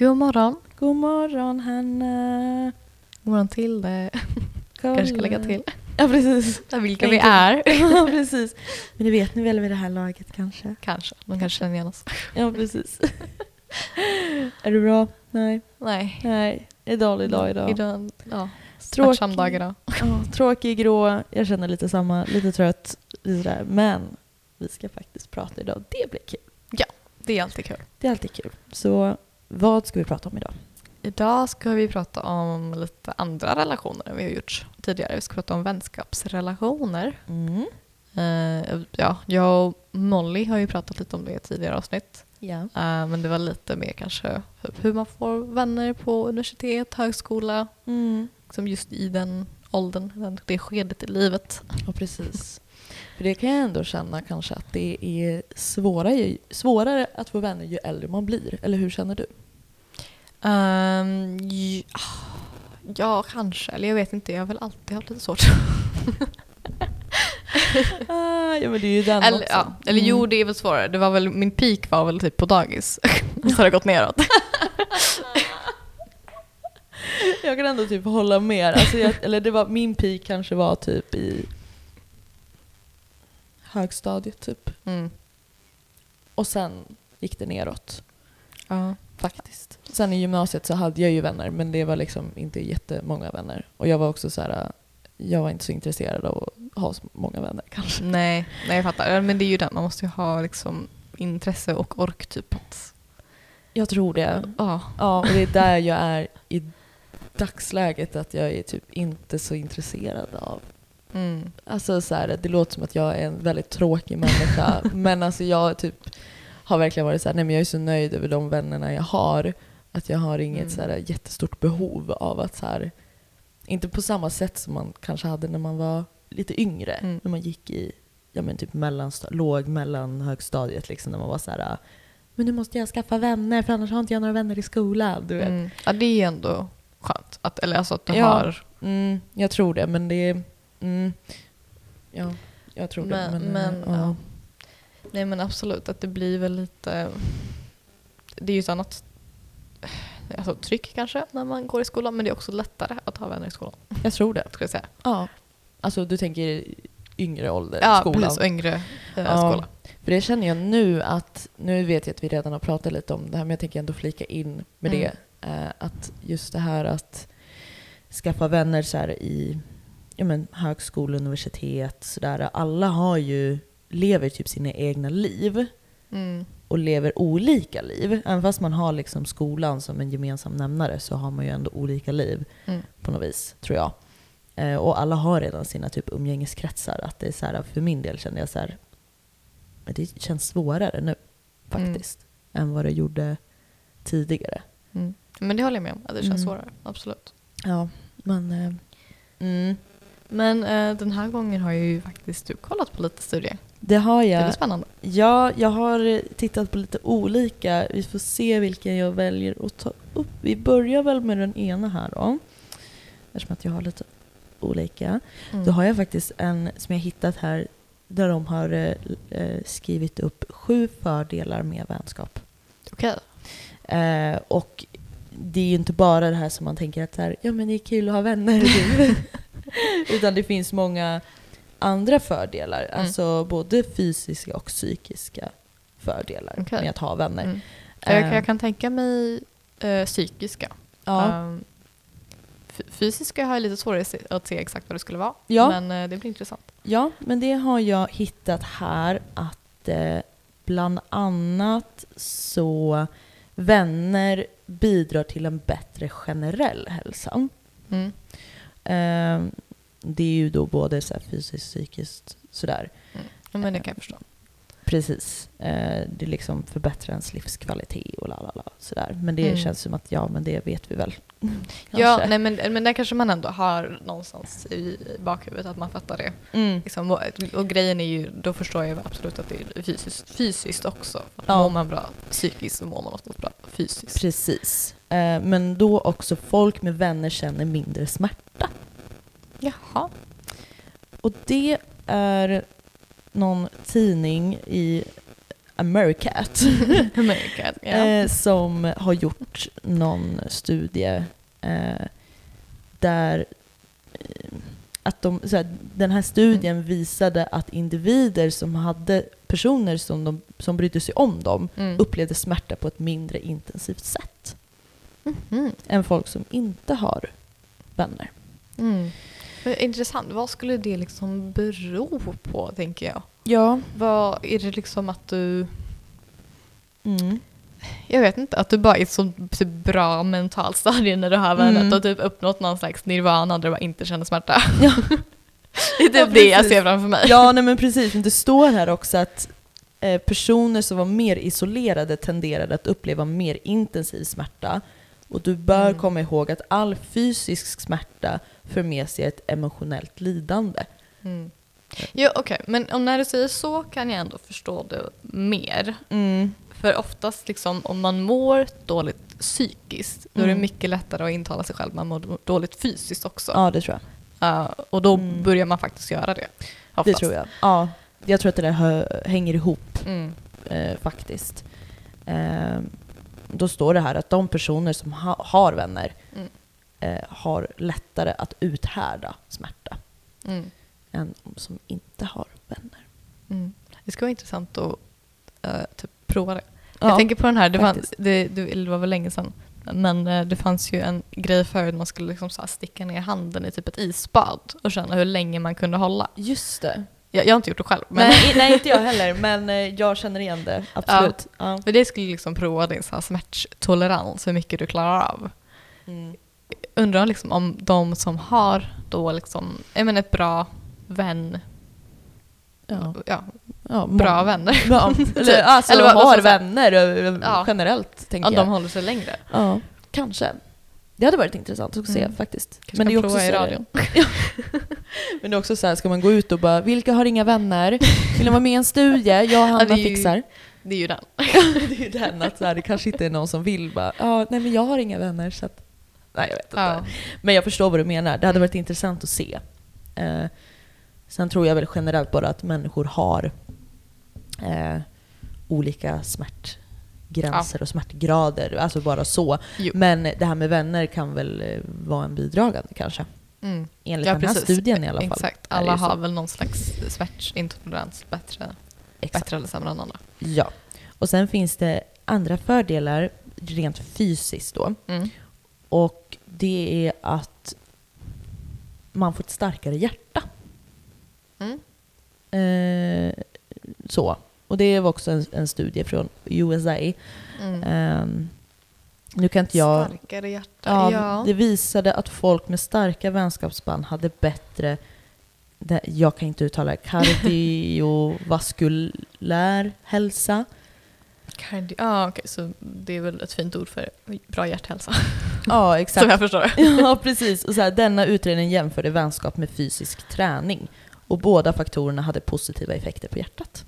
God morgon. God morgon Hanna. God morgon till det. Kanske ska lägga till. Ja precis. Vilka vi är. ja precis. Men det vet ni väl vid det här laget kanske? Kanske. De kanske känner igen oss. Ja precis. är du bra? Nej. Nej. Nej. Det är dålig dag idag. Idag, ja. Tråkig. Dag idag. Ja, tråkig, grå. Jag känner lite samma. Lite trött. Lite där. Men vi ska faktiskt prata idag. Det blir kul. Det är alltid kul. Det är alltid kul. Så vad ska vi prata om idag? Idag ska vi prata om lite andra relationer än vi har gjort tidigare. Vi ska prata om vänskapsrelationer. Mm. Eh, ja, jag och Molly har ju pratat lite om det i tidigare avsnitt. Ja. Eh, men det var lite mer kanske typ hur man får vänner på universitet, högskola. Mm. Liksom just i den åldern, det skedet i livet. Ja, precis. För det kan jag ändå känna kanske att det är svårare, svårare att få vänner ju äldre man blir. Eller hur känner du? Um, ja, ja, kanske. Eller jag vet inte. Jag har väl alltid haft lite svårt. Ah, ja men det är ju den eller också. ja, eller jo, Mm. det är väl svårare. Det var väl, min peak var väl typ på dagis. Så har det gått neråt. Jag kan ändå typ hålla med. Alltså jag, eller det var, min peak kanske var typ i högstadiet typ. Mm. Och sen gick det neråt Ja. faktiskt. Sen i gymnasiet så hade jag ju vänner men det var liksom inte jättemånga vänner. Och jag var också så här, jag var inte så intresserad av att ha så många vänner kanske. Nej, nej, jag fattar. Men det är ju den. Man måste ju ha liksom intresse och ork typ. Jag tror det. ja. Ja, och det är där jag är i dagsläget, att jag är typ inte så intresserad av. Mm. Alltså så här, det låter som att jag är en väldigt tråkig människa, men alltså jag typ har verkligen varit så här, nej men jag är så nöjd över de vännerna jag har, att jag har inget Mm. så här jättestort behov av att så här, inte på samma sätt som man kanske hade när man var lite yngre, Mm. när man gick i ja men typ mellansta- låg mellan högstadiet liksom, när man var så här, men nu måste jag skaffa vänner för annars har inte jag några vänner i skolan. Du vet. Mm. Ja, det är ändå skönt. Att, eller alltså att du Ja. har... Mm, jag tror det, men det är... Mm, ja, jag tror Men, det. Men, men, eh, ja. Nej men absolut, att det blir väl lite... Det är ju ett annat alltså, tryck kanske när man går i skolan, men det är också lättare att ha vänner i skolan. Jag tror det. Ska jag säga. Ja. Alltså du tänker yngre ålder, Ja, skolan. precis. Och yngre eh, Ja. skola. För det känner jag nu att, nu vet jag att vi redan har pratat lite om det här, men jag tänker ändå flika in med Mm. det. Eh, att just det här att skaffa vänner så i ja, men, högskola, universitet, sådär. Alla har ju, lever typ sina egna liv. Mm. och lever olika liv. Även fast man har liksom skolan som en gemensam nämnare så har man ju ändå olika liv Mm. på något vis, tror jag. Eh, och alla har redan sina typ umgängeskretsar. Att det är så här, för min del känner jag så här, det känns svårare nu faktiskt än vad det gjorde tidigare. Mm. Men det håller jag med om, att det känns Mm. svårare. Absolut. Ja, men... Eh, mm, Men eh, den här gången har jag ju faktiskt typ kollat på lite studier. det har Det jag. blir spännande. Ja, jag har tittat på lite olika. Vi får se vilken jag väljer att ta upp. Vi börjar väl med den ena här då. Eftersom att jag har lite olika. Mm. Då har jag faktiskt en som jag hittat här där de har eh, eh, skrivit upp sju fördelar med vänskap. Okej. Eh, och det är ju inte bara det här som man tänker att så här, ja men det är kul att ha vänner. Utan det finns många andra fördelar. Mm. Alltså både fysiska och psykiska fördelar Okej. med att ha vänner. Mm. Jag, jag kan tänka mig eh, psykiska. ja. Ehm, f- fysiska har jag lite svårare att se- att se exakt vad det skulle vara. Ja. Men eh, det blir intressant. ja, men det har jag hittat här att eh, bland annat så vänner bidrar till en bättre generell hälsa. Mm. Eh, det är ju då både så fysiskt, psykiskt, sådär. Ja, men det kan jag förstå. Precis. Eh, det liksom förbättrar ens livskvalitet och la la la. Sådär. Men det Mm. känns som att ja, men det vet vi väl. Ja, nej, men, men där kanske man ändå har någonstans i bakhuvudet att man fattar det. Mm. Liksom, och, och grejen är ju, då förstår jag absolut att det är fysiskt, fysiskt också. Ja. Mår man bra psykiskt så mår man oftast bra fysiskt. Precis. Eh, men då också folk med vänner känner mindre smärta. Jaha. Och det är någon tidning i Americat America. Ja. eh, som har gjort någon studie eh, där eh, att de, här, den här studien visade att individer som hade personer som, de, som brydde sig om dem Mm. upplevde smärta på ett mindre intensivt sätt Mm. än folk som inte har vänner. Mm. Intressant. Vad skulle det liksom bero på, tänker jag? Ja. Vad Är det liksom att du... Mm. Jag vet inte, att du bara är så typ bra mentalt stadie när du har vänner Mm. och typ uppnått någon slags nirvana där du bara inte känner smärta. Ja. det är typ Ja, det jag ser framför mig. Ja, nej men precis. Men det står här också att eh, personer som var mer isolerade tenderade att uppleva mer intensiv smärta. Och du bör Mm. komma ihåg att all fysisk smärta för med sig ett emotionellt lidande. Mm. Ja, okej. Men om när du säger så kan jag ändå förstå det mer. För oftast liksom, om man mår dåligt psykiskt, då är det Mm. mycket lättare att intala sig själv att man mår dåligt fysiskt också. Ja, det tror jag. Uh, och då Mm. börjar man faktiskt göra det. Det Oftast. tror jag. Ja, jag tror att det där hänger ihop Mm. eh, faktiskt. Eh, då står det här att de personer som ha- har vänner Mm. eh, har lättare att uthärda smärta Mm. än de som inte har vänner. Mm. Det skulle vara intressant att eh, typ prova det. Ja, jag tänker på den här, det, faktiskt. det, det, var väl länge sedan, men eh, det fanns ju en grej förut, man skulle liksom så sticka ner handen i typ ett isbad och känna hur länge man kunde hålla. Just det. Jag, jag har inte gjort det själv, men Nej, nej, inte jag heller, men eh, jag känner igen det. Absolut. Ja. för det skulle liksom prova din så här smärttolerans, hur mycket du klarar av. Mm. Undrar liksom om de som har då liksom, jag menar ett bra vän, Ja. ja, Ja, bra vänner, Ja, eller alltså Eller har vänner Ja. generellt, tänker att jag. de håller sig längre. Ja, kanske. Det hade varit intressant att se Mm. faktiskt. Kanske kan prova i så här- radion. Men det är också så här, ska man gå ut och bara, vilka har inga vänner? Vill ni vara med i en studie? Jag och Hanna det är ju- fixar. Det är ju den. det är ju den att så här, det kanske inte är någon som vill bara, ja, nej men jag har inga vänner så att, nej jag vet inte. Ja. Men jag förstår vad du menar, det hade varit intressant att se. Eh, sen tror jag väl generellt bara att människor har eh, olika smärtgränser och smärtgrader, alltså bara så. Jo. Men det här med vänner kan väl eh, vara en bidragande kanske. Mm. Enligt Ja, den här precis. studien i alla fall. Exakt. Alla så. har väl någon slags smärtintolerans bättre, Exakt. bättre eller sämre än andra. Ja. Och sen finns det andra fördelar rent fysiskt då. Mm. Och det är att man får ett starkare hjärta. Mm. Eh, så. Och det var också en, en studie från USA. Mm. Ehm, nu kan inte jag... Starkare hjärta. Ja, Ja. Det visade att folk med starka vänskapsband hade bättre, det, jag kan inte uttala det, kardiovaskulär hälsa. Cardi- ja, okej, så det är väl ett fint ord för bra hjärthälsa. Ja, Som exakt. jag förstår. Ja, precis. Och så här, denna utredning jämförde vänskap med fysisk träning. Och båda faktorerna hade positiva effekter på hjärtat.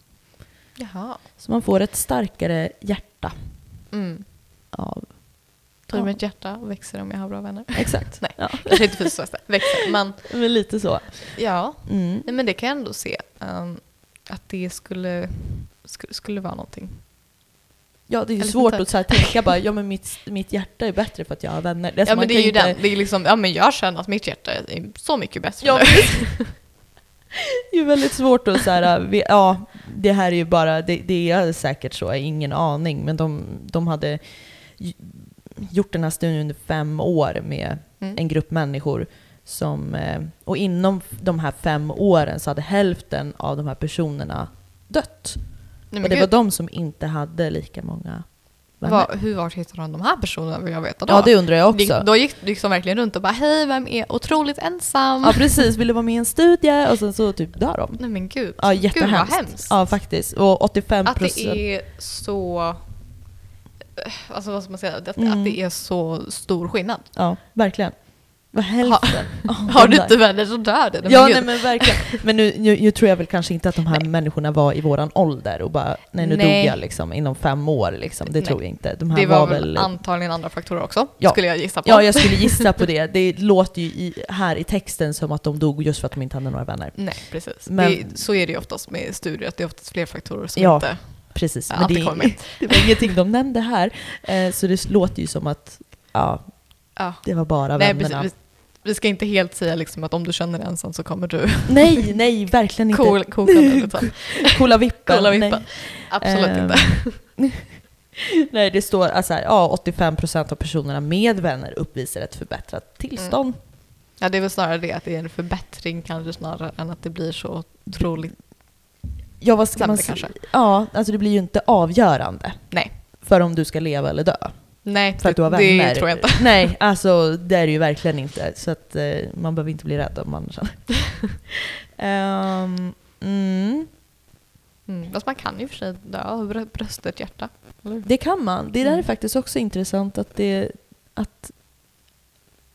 Jaha. Så man får ett starkare hjärta Mm. av... Du Ja. mitt hjärta växer om jag har bra vänner? Exakt. Nej. Ja. Kanske inte fysiskt växer, växer, men Men lite så. ja. Mm. Nej, men det kan jag ändå se. ehm, att det skulle, skulle, skulle vara någonting. Ja, det är ju svårt inte. att så här tänka bara, ja men mitt, mitt hjärta är bättre för att jag har vänner. Ja som men det är ju inte- den. Det är liksom, ja men jag känner att mitt hjärta är så mycket bättre Ja, nu. Det är väldigt svårt att säga, vi- ja, det här är ju bara, det, det är säkert så, ingen aning, men de, de hade gjort den här studien under fem år med Mm. en grupp människor som, eh, och inom de här fem åren så hade hälften av de här personerna dött. Nej, och det var gud, de som inte hade lika många vad, hur vart hittade de de här personerna vill jag veta då? Ja, det undrar jag också. Då gick du liksom verkligen runt och bara hej, vem är otroligt ensam? Ja, precis. Ville vara med i en studie och sen så typ dör de. Nej men gud. Ja, Gud jättehemskt. vad hemskt. Ja, faktiskt. Och 85 att det är så... Alltså vad ska man säga? Att, Mm. att det är så stor skillnad. Ja, verkligen. Vad hälften. av Har de du inte vänner så dör det. Nej, Ja, nej men verkligen. Men nu, nu, nu tror jag väl kanske inte att de här människorna var i våran ålder och bara, nej nu Nej. dog jag liksom inom fem år liksom. Det Nej. tror jag inte. De här det var, var, väl antagligen andra faktorer också, Ja. skulle jag gissa på. Ja, jag skulle gissa på det. Det låter ju i, här i texten som att de dog just för att de inte hade några vänner. Nej, precis. Men- det, så är det ju oftast med studier, att det är oftast fler faktorer som Ja. inte Precis, Ja, men det, det är, var ingenting de nämnde här. Eh, så det låter ju som att ja, Ja. det var bara Nej, vännerna. precis. Vi, ska inte helt säga liksom att om du känner dig ensam så kommer du Nej, nej, verkligen inte. cool, koka den utan. Coola vippen. Coola nej. vippen. Absolut Ehm, inte. Nej, det står alltså här, ja, 85% av personerna med vänner uppvisar ett förbättrat tillstånd. Ja, det är väl snarare det att det är en förbättring kanske snarare än att det blir så otroligt Ja, vad ska sämre man s- kanske. Ja, alltså det blir ju inte avgörande Nej. för om du ska leva eller dö. Nej, För att du har vänner. det tror jag inte. Nej, alltså det är det ju verkligen inte. Så att eh, man behöver inte bli rädd om man känner. Ehm, mm, Mm. Fast man kan ju för sig dö av brö- bröstet hjärta. Eller? det kan man. Det där är Mm. faktiskt också intressant att det, att,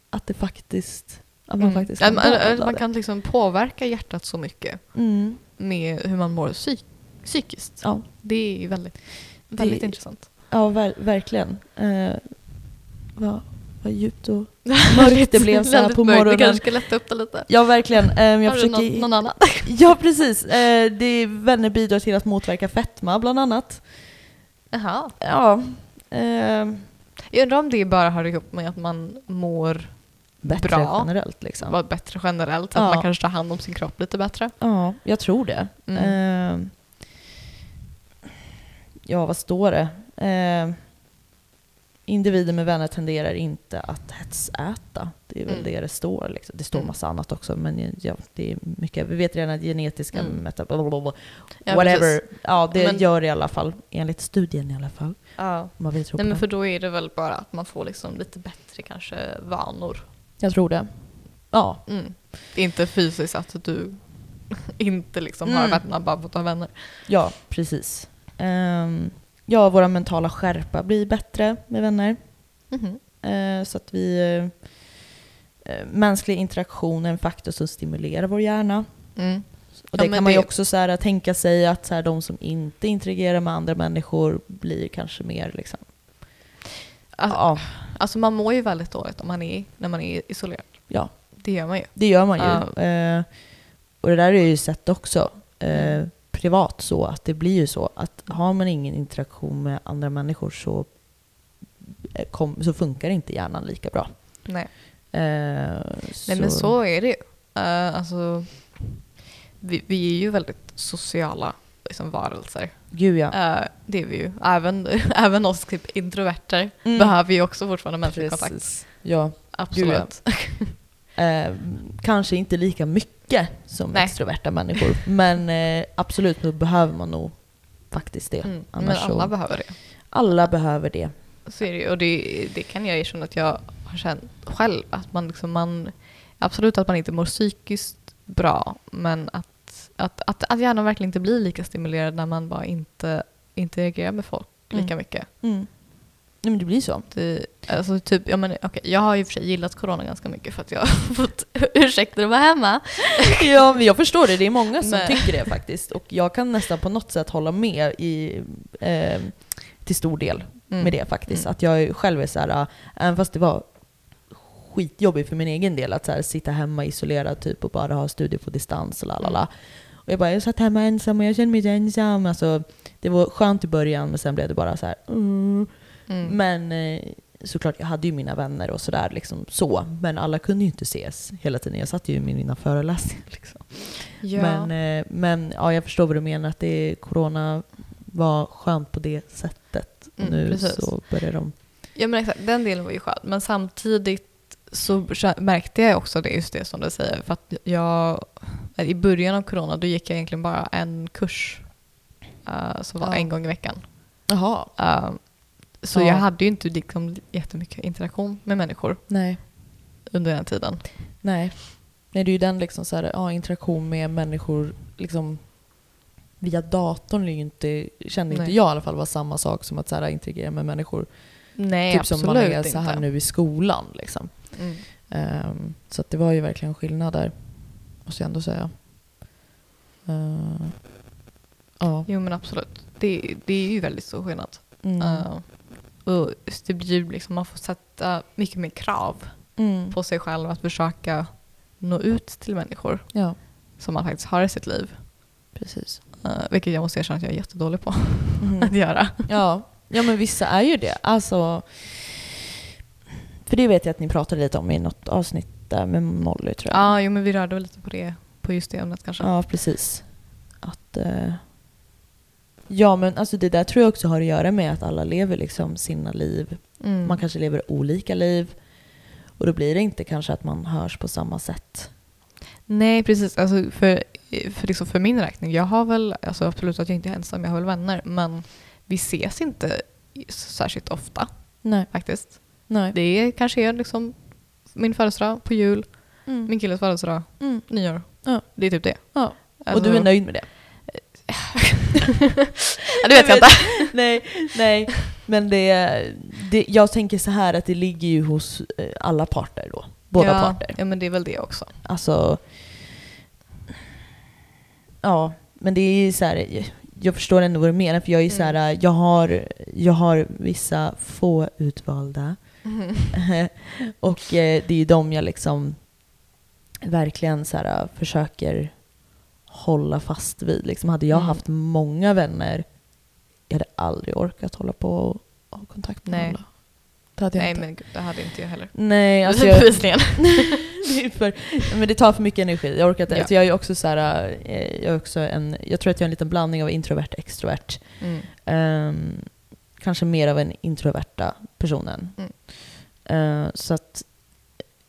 att det faktiskt, att man Mm. faktiskt kan man, man kan liksom påverka hjärtat så mycket Mm, med hur man mår psyk psykiskt. ja. Det är ju väldigt, väldigt Det- intressant. Ja, ver verkligen. Eh, vad, vad djupt och mörkt det blev så här på mörkt. Vi morgonen. kanske ska lätta upp det lite. Ja, verkligen. Eh, jag Har du försöker... någon, någon annan? Ja, precis. Eh, det vänner bidrar till att motverka fetma, bland annat. Jaha. Ja. Eh, Jag undrar om det bara hör ihop med att man mår bättre Bra. generellt liksom. var bättre generellt. Ja. att man kanske tar hand om sin kropp lite bättre. Ja, jag tror det. Mm. Eh, ja, vad står det? Eh, individer med vänner tenderar inte att hetsäta. Det är väl Mm. det det står. Liksom. Det står Mm. massa annat också, men ja, det är mycket. Vi vet redan att genetiska Mm. meta... blablabla, Ja, whatever. precis. Ja, det Men- gör det i alla fall. Enligt studien i alla fall. Ja. Man vill tro Nej, på men det. för då är det väl bara att man får liksom lite bättre kanske vanor. Jag tror det. Ja, Mm. Inte fysiskt att du inte liksom har Mm. vänner bara för att ha vänner. ja precis. Ja, våra mentala skärpa blir bättre med vänner. Mhm. Eh, så att vi... Eh, mänsklig interaktion är en faktor som stimulerar vår hjärna. Mm. Och Ja, det men kan man ju det- också så här, tänka sig att så här, de som inte interagerar med andra människor blir kanske mer liksom... Alltså, Ja, alltså man mår ju väldigt dåligt om man är, när man är isolerad. ja, Det gör man ju. det gör man ju. Ja. Eh, och det där är ju sett också eh, Mm. Privat så att det blir ju så att har man ingen interaktion med andra människor så, eh, kom, så funkar inte hjärnan lika bra. Nej. Eh, Nej men så är det ju. Uh, alltså, vi, vi är ju väldigt sociala liksom, varelser. Gud ja. Eh, det är vi ju. Även, även oss typ introverter Mm. behöver ju också fortfarande mänsklig kontakt. Ja. Absolut. Eh, kanske inte lika mycket som Nej. extroverta människor, men eh, absolut så behöver man nog faktiskt det. Mm. Men alla så, behöver det. alla behöver det. Så är det ju. Och det, det kan jag erkänna att jag har känt själv. Att man liksom, man, absolut att man inte mår psykiskt bra, men att, att, att, att hjärnan verkligen inte blir lika stimulerad när man bara inte interagerar med folk lika Mm. mycket. Mm. Nej, men det blir så. Det, alltså typ, ja, men, okej, jag har ju för sig gillat corona ganska mycket för att jag har fått ursäkter att vara hemma. Ja, men jag förstår det. Det är många som Men- tycker det faktiskt. Och jag kan nästan på något sätt hålla med i, eh, till stor del Mm. med det faktiskt. Mm. Att jag själv är så här, äh, även fast det var skitjobbigt för min egen del att här, sitta hemma isolerad typ och bara ha studier på distans och lalala. Mm. Och jag bara, jag satt hemma ensam och jag kände mig ensam. Alltså, det var skönt i början men sen blev det bara så här. Mm. Mm. Men eh, såklart, jag hade ju mina vänner och sådär. Liksom, så. Men alla kunde ju inte ses hela tiden. Jag satt ju med mina föreläsningar. Liksom. ja. Men, eh, men ja, jag förstår vad du menar. Att det, corona var skönt på det sättet. Mm, nu precis. så börjar de... Ja men exakt, den delen var ju skön. Men samtidigt så märkte jag också det, just det som du säger. För att jag, i början av corona då gick jag egentligen bara en kurs eh, som var Ja. en gång i veckan. Jaha. Eh, så Ja. jag hade ju inte liksom jättemycket interaktion med människor Nej. under den tiden. Nej. Nej, det är ju den liksom så här, ja, interaktion med människor liksom via datorn är inte, kände inte Nej. jag i alla fall var samma sak som att så här, interagera med människor. Nej, typ som man är inte. så här nu i skolan. Liksom. Mm. Ehm, så det var ju verkligen skillnad där, måste jag ändå säga. Ehm, ja. Jo men absolut. Det, det är ju väldigt stor skillnad. Mm. Eh, och det blir liksom, man får sätta mycket mer krav Mm. på sig själv att försöka nå ut till människor Ja, som man faktiskt har i sitt liv. precis. Uh, vilket jag måste erkänna att jag är jättedålig på Mhm. att göra. Ja. ja, men vissa är ju det. Alltså, för det vet jag att ni pratade lite om i något avsnitt där med Molly tror jag. Ja, jo, men vi rörde väl lite på det, på just det ämnet kanske. Ja, precis. Att, eh, ja, men alltså det där tror jag också har att göra med att alla lever liksom sina liv. Mm. Man kanske lever olika liv. Och då blir det inte kanske att man hörs på samma sätt. Nej, precis. Alltså för, för, liksom för min räkning, jag har väl, alltså absolut att jag inte är ensam, jag har väl vänner, men vi ses inte särskilt ofta Nej. faktiskt. Nej. Det är, kanske är liksom min födelsedag på jul, Mm. min killes födelsedag, Mm. nyår. Ja. Det är typ det. Ja. Alltså- Och du är nöjd med det? ja, det vet jag inte. nej, nej. Men det, det, jag tänker så här att det ligger ju hos eh, alla parter då. Båda ja, parter. Ja, men det är väl det också. Alltså... Ja, men det är ju så här, jag förstår ändå vad du menar för jag är så här, jag har, jag har vissa få utvalda och eh, det är ju de jag liksom verkligen så här, försöker hålla fast vid. Liksom hade jag Mm. haft många vänner, jag hade aldrig orkat hålla på och ha kontakt med Nej. alla. Det hade jag Nej, inte. men det hade inte jag heller. Nej, alltså jag, Bevisligen. det, för, men det tar för mycket energi. Jag orkar inte. Ja. Alltså jag är också så här, eh, jag är också en, jag tror att jag är en liten blandning av introvert och extrovert. Mm. Ehm, kanske mer av en introverta personen. Mm. Eh, så att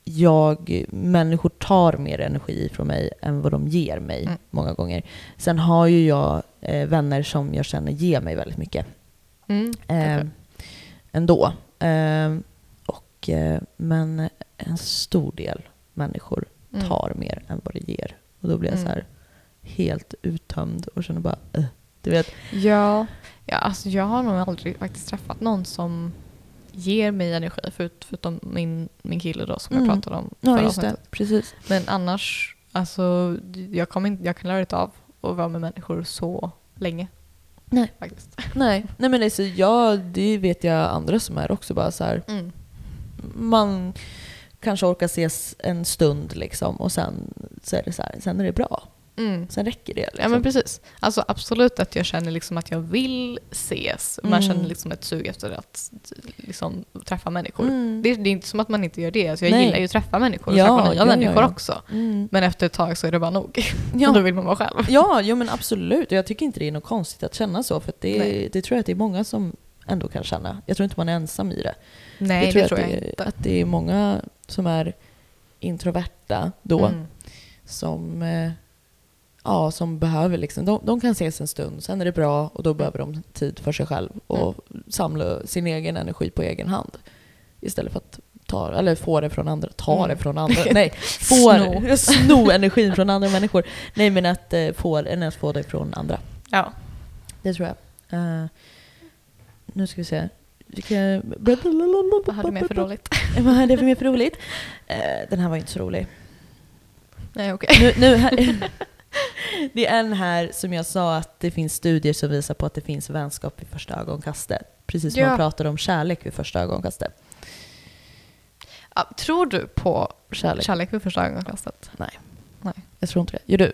jag, människor tar mer energi från mig än vad de ger mig Mm. många gånger. Sen har ju jag eh, vänner som jag känner ger mig väldigt mycket. Mm. Eh, ändå. Eh, och, eh, men en stor del människor Mm. tar mer än vad det ger. Och då blir jag Mm. så här helt uttömd och känner bara uh, Du vet. Ja, ja alltså jag har nog aldrig faktiskt träffat någon som ger mig energi förut, förutom min, min kille då som Mm. jag pratade om Ja, förra just det. Precis. Men annars, alltså jag, kommer inte, jag kan lära inte av att vara med människor så länge. Nej. Faktiskt. Nej, nej men alltså, ja, det vet jag andra som är också bara så här. Mm. Man kanske orkar ses en stund liksom och sen så är det så här, sen är det bra. Mm. Sen räcker det. Liksom. Ja men precis. Alltså absolut att jag känner liksom att jag vill ses. Man Mm. känner liksom ett sug efter att liksom, träffa människor. Mm. Det, det är inte som att man inte gör det. Alltså jag Nej. gillar ju att träffa människor och Ja, träffa nya ja, människor ja. också. Mm. Men efter ett tag så är det bara nog. Ja. Då vill man vara själv. Ja, jo, men absolut. Och jag tycker inte det är något konstigt att känna så. För det, det tror jag att det är många som ändå kan känna. Jag tror inte man är ensam i det. Nej, jag det tror, tror att, jag det, inte. att det är många som är introverta då. Mm. Som, eh, ja, som behöver liksom, de, de kan ses en stund, sen är det bra och då behöver de tid för sig själv och samla sin egen energi på egen hand. Istället för att ta, eller få det från andra, ta Mm. det från andra, nej, få, Sno. sno energin från andra människor. Nej men att eh, få, än att få det från andra. Ja. Det tror jag. Eh, nu ska vi se. Vad har du med för roligt? Vad det för mer för roligt? Den här var inte så rolig. Nej, okej. Nu, nu här, det är en här som jag sa att det finns studier som visar på att det finns vänskap vid första ögonkastet. Precis som Ja. man pratar om kärlek vid första ögonkastet. Ja, tror du på Kärlek. kärlek vid första ögonkastet? Jag tror inte det. Gör du?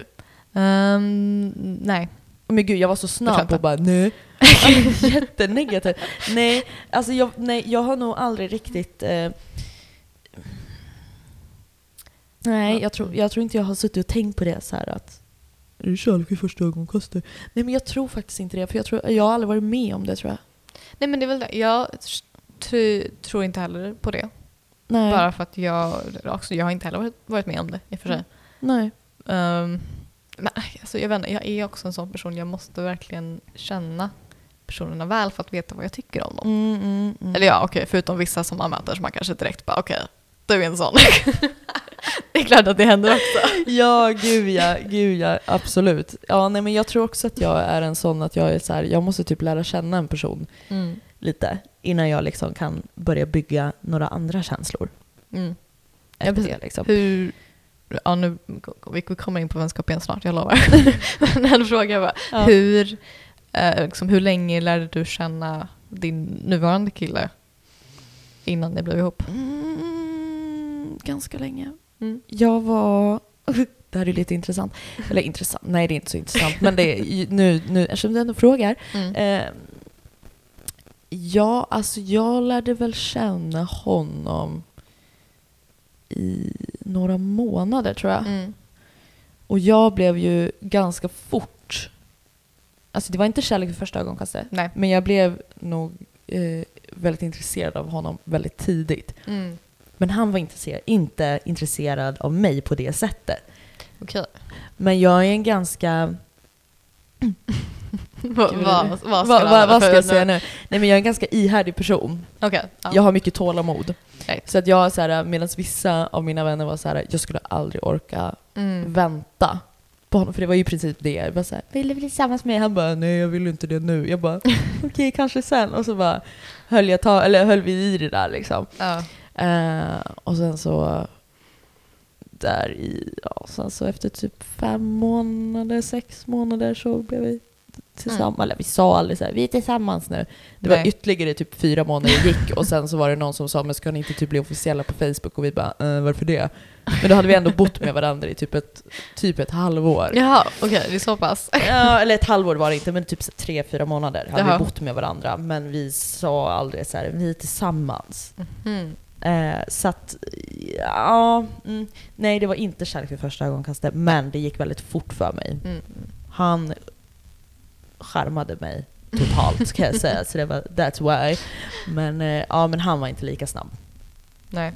Ehm, nej. Men gud, jag var så snabb att bara nej. Alltså, Jättenegativ. Nej, alltså jag, nej, jag har nog aldrig riktigt... Eh, nej, jag tror, jag tror inte jag har suttit och tänkt på det så här att är det kärlek vid första ögonkastet? Nej men jag tror faktiskt inte det, för jag, tror, jag har aldrig varit med om det tror jag. Nej, men det är väl det. Jag tr- tror inte heller på det. Nej. Bara för att jag också, jag har inte heller varit, med om det i och för sig. Nej. Ehm, men alltså, jag, vet inte, jag är också en sån person, jag måste verkligen känna personerna väl för att veta vad jag tycker om dem. Mm, mm, mm. Eller ja, okej, förutom vissa som man möter som man kanske direkt bara okej, du är en sån. det är klart att det händer också. Ja, gud ja, gud ja, absolut. Ja, nej men jag tror också att jag är en sån att jag är så här, jag måste typ lära känna en person Mm. lite innan jag liksom kan börja bygga några andra känslor. Mm. Ja, det, liksom. Hur, ja nu, vi kommer in på vänskap igen snart, jag lovar. Men en fråga bara, Ja. hur, eh, liksom, hur länge lärde du känna din nuvarande kille innan ni blev ihop? Mm, ganska länge. Mm. Jag var... det här är lite intressant. Eller intressant, nej det är inte så intressant. Men det är nu, nu eftersom du ändå frågar. Mm. Eh, ja, alltså jag lärde väl känna honom i några månader tror jag. Mm. Och jag blev ju ganska fort... Alltså det var inte kärlek vid första ögonkastet. Men jag blev nog eh, väldigt intresserad av honom väldigt tidigt. Mm. Men han var intresserad, inte intresserad av mig på det sättet. Okej. Men jag är en ganska... Vad vad- vad ska använda vad ska jag säga nu? Nej men jag är en ganska ihärdig person. Okej. ja. Jag har mycket tålamod. Right. Så att jag så här, medan vissa av mina vänner var så här, jag skulle aldrig orka Mm. vänta på honom. För det var ju i princip det. Jag bara så här, vill du bli tillsammans med mig? Han bara, nej jag vill inte det nu. Jag bara, okej kanske sen. Och så bara höll, jag ta, eller höll vi i det där liksom. Ja. Eh, och sen så där i, ja, sen så efter typ fem månader, sex månader så blev vi tillsammans. Eller vi sa aldrig så här, vi är tillsammans nu. Det var Nej. ytterligare typ fyra månader gick och sen så var det någon som sa, men ska ni inte typ bli officiella på Facebook? Och vi bara, eh, varför det? Men då hade vi ändå bott med varandra i typ ett, typ ett halvår. Jaha, okej, det är så pass. Ja, eller ett halvår var det inte, men typ tre, fyra månader hade Jaha. vi bott med varandra. Men vi sa aldrig så här, vi är tillsammans. Mm. Eh, så att, ja, mm, nej det var inte kärlek vid första ögonkastet, men det gick väldigt fort för mig. Mm. Han charmade mig totalt kan jag säga, så det var that's why. Men, eh, ja, men han var inte lika snabb. Nej.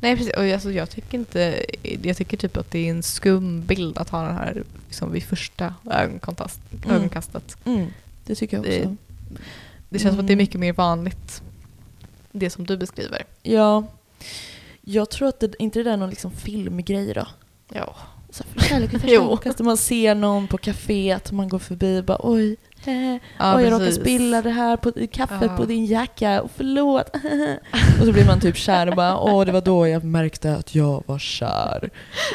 Nej precis, och alltså, jag tycker inte, jag tycker typ att det är en skum bild att ha den här liksom, vid första ögonkontakt, Mm. ögonkastet. Det tycker jag Det- också. Det känns som att det är Mm. mycket mer vanligt, det som du beskriver. Ja, jag tror att det, inte det där är någon liksom filmgrej då. Ja. Så för kärlek Jo. ögonkastet, man ser någon på kaféet, man går förbi och bara oj, eh, Ja, Oj, jag råkade spilla det här på kaffet Ja. på din jacka, och förlåt. och så blir man typ kär och bara, åh det var då jag märkte att jag var kär.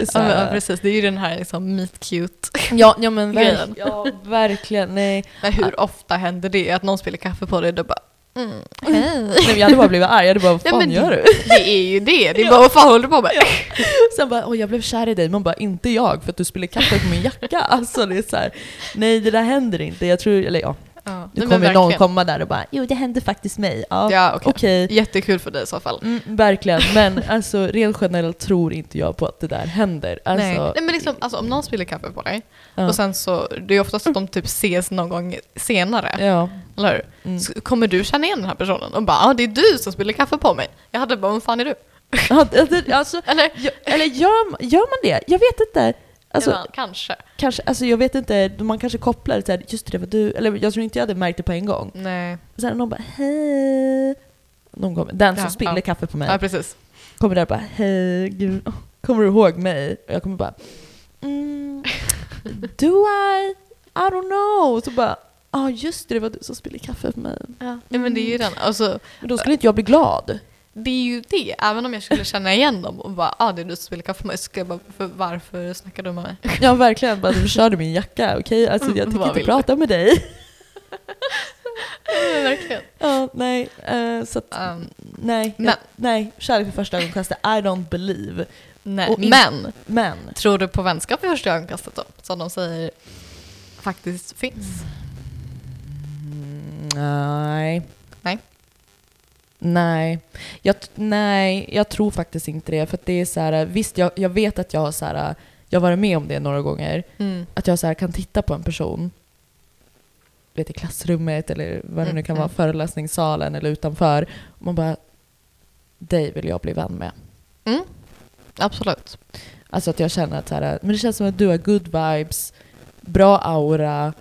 Så Ja, ja, precis, det är ju den här liksom meet cute. ja, ja men Grejen. verk, ja, verkligen, nej. Men hur ofta händer det att någon spiller kaffe på dig och du bara mm, hej. nej men jag hade bara blivit arg, jag hade bara, vad Nej, fan men gör du? Det är ju det, det är bara vad fan håller du på med? Sen bara, åh jag blev kär i dig, man bara, inte jag för att du spiller kaffe på min jacka. Alltså det är så här, nej det där händer inte. Jag tror, eller ja, Ja, nu kommer någon komma där och bara, jo det hände faktiskt mig. Ja, Ja, okej. okej. Jättekul för dig i så fall. Mm, verkligen, men alltså rent generellt tror inte jag på att det där händer. Alltså, Nej. Nej men liksom, alltså, om någon spiller kaffe på dig ja. och sen så, det är oftast att de typ ses någon gång senare, ja. eller hur? Mm. Så kommer du känna igen den här personen och bara ah, det är du som spiller kaffe på mig. Jag hade bara, vem fan är du? Ja, alltså, Eller? ja, eller gör, gör man det? Jag vet inte. Alltså, ja, kanske. kanske, alltså, jag vet inte, man kanske kopplar det till just det, var du. Eller jag tror inte jag hade märkt det på en gång. Nej. Sen någon bara hej. Någon kommer, den som Ja, spiller ja. kaffe på mig Ja, precis. kommer där och bara hej, gud, kommer du ihåg mig? Och jag kommer bara mm, do I? I don't know. Så bara, ja ah, just det, det var du som spillde kaffe på mig. Ja. Nej men det är ju den, alltså, Men då skulle inte jag bli glad. Det är ju det. Även om jag skulle känna igen dem och bara ah, det är du som spiller kaffe på mig, så skulle jag bara, för varför snackar du med mig? Ja verkligen, bara du förstörde min jacka, okej? Alltså jag Mm, tänker vad inte prata med dig. Verkligen. Ja, nej, eh, så att, Um, nej, Men- jag, nej, kärlek vid första ögonkastet, I don't believe. nej. In- Men, Men, tror du på vänskap vid första ögonkastet då? Som de säger faktiskt finns? mm, nej. Nej. Nej. Jag, nej, jag tror faktiskt inte det. För det är så här, visst jag, jag vet att jag har så här, jag har varit med om det några gånger. Mm. Att jag så här kan titta på en person vet, i klassrummet eller vad det nu kan Mm, vara, mm. föreläsningssalen eller utanför. Och man bara, dig vill jag bli vän med. Mm. Absolut. Alltså att jag känner att så här, men det känns som att du har good vibes, bra aura.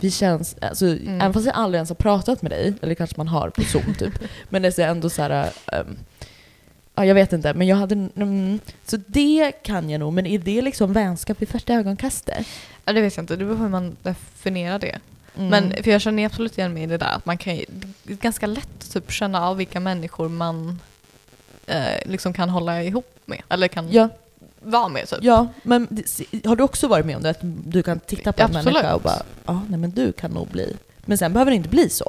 Vi känns, alltså, Mm. även fast jag aldrig ens har pratat med dig, eller kanske man har på Zoom typ, men det är ändå så här, ehm, ja jag vet inte, men jag hade, mm, så det kan jag nog, men är det liksom vänskap vid första ögonkastet? Ja, det vet jag inte, det beror på hur man definierar det. Mm. Men för jag känner absolut igen mig i det där att man kan det är ganska lätt att typ känna av vilka människor man eh, liksom kan hålla ihop med. Eller kan ja, vara med typ. ja, men har du också varit med om det? Att du kan titta på en Absolut. människa och bara, ja nej men du kan nog bli. Men sen behöver det inte bli så.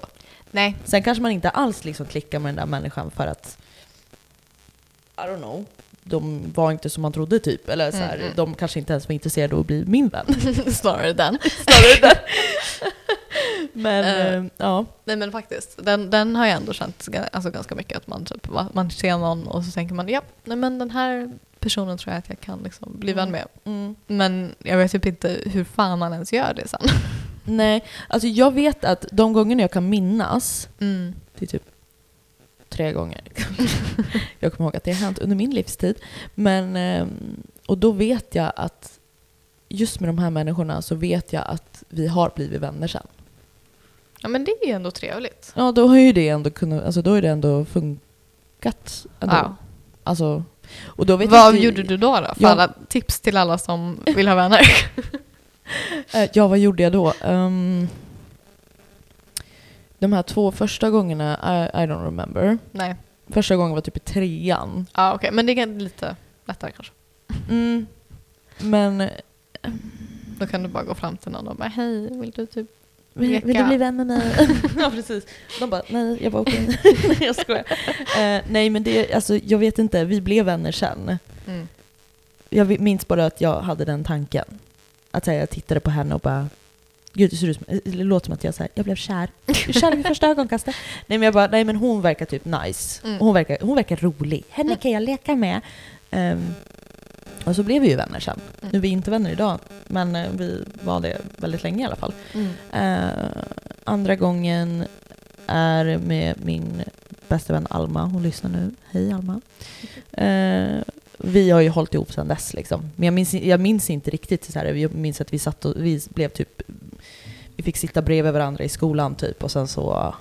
Nej. Sen kanske man inte alls liksom klickar med den där människan för att I don't know. de var inte som man trodde typ. Eller så här, Mm, mm. de kanske inte ens var intresserade av att bli min vän. Snarare den. Snarare där. Men eh, ja. Nej men faktiskt, den, den har jag ändå känt alltså, ganska mycket. Att man, typ, man ser någon och så tänker man ja, nej men den här personen tror jag att jag kan liksom bli vän med. Mm. Men jag vet typ inte hur fan man ens gör det sen. Nej, alltså jag vet att de gångerna jag kan minnas, Mm. det är typ tre gånger. jag kommer ihåg att det har hänt under min livstid. Men, ehm, och då vet jag att just med de här människorna så vet jag att vi har blivit vänner sen. Ja men det är ju ändå trevligt. Ja, då har ju det ändå kunnat, alltså då har det ändå funkat. Ändå. Ja. Alltså, och då vet Vad inte, gjorde du då? då? För Ja. alla tips till alla som vill ha vänner. Eh, Ja, vad gjorde jag då? Ehm, de här två första gångerna, I, I don't remember. nej. Första gången var typ i trean. Ja okej, men det är lite lättare kanske. Mm. Men Då kan du bara gå fram till någon och bara hej, vill du typ... vill, vill du bli vän med mig? ja, precis. De bara, nej, jag bara okej. Nej, jag skojar. Eh, nej, men det, alltså, jag vet inte, vi blev vänner sen. Mm. Jag minns bara att jag hade den tanken. Att här, jag tittade på henne och bara, gud det ser ut som, eh, det låter som att jag, så här, jag blev kär. Kär vid första ögonkastet. Nej men jag bara, nej men hon verkar typ nice. Mm. Hon, verkar, hon verkar rolig. Henne Mm. kan jag leka med. Ehm, och så blev vi ju vänner sen. Mm. Nu är vi inte vänner idag, men eh, vi var det väldigt länge i alla fall. Mm. Eh, andra gången är med min bästa vän Alma. Hon lyssnar nu. Hej Alma. Eh, vi har ju hållit ihop sedan dess. Liksom. Men jag minns, jag minns inte riktigt. Så här, jag minns att vi satt och vi blev typ... Vi fick sitta bredvid varandra i skolan typ och sen så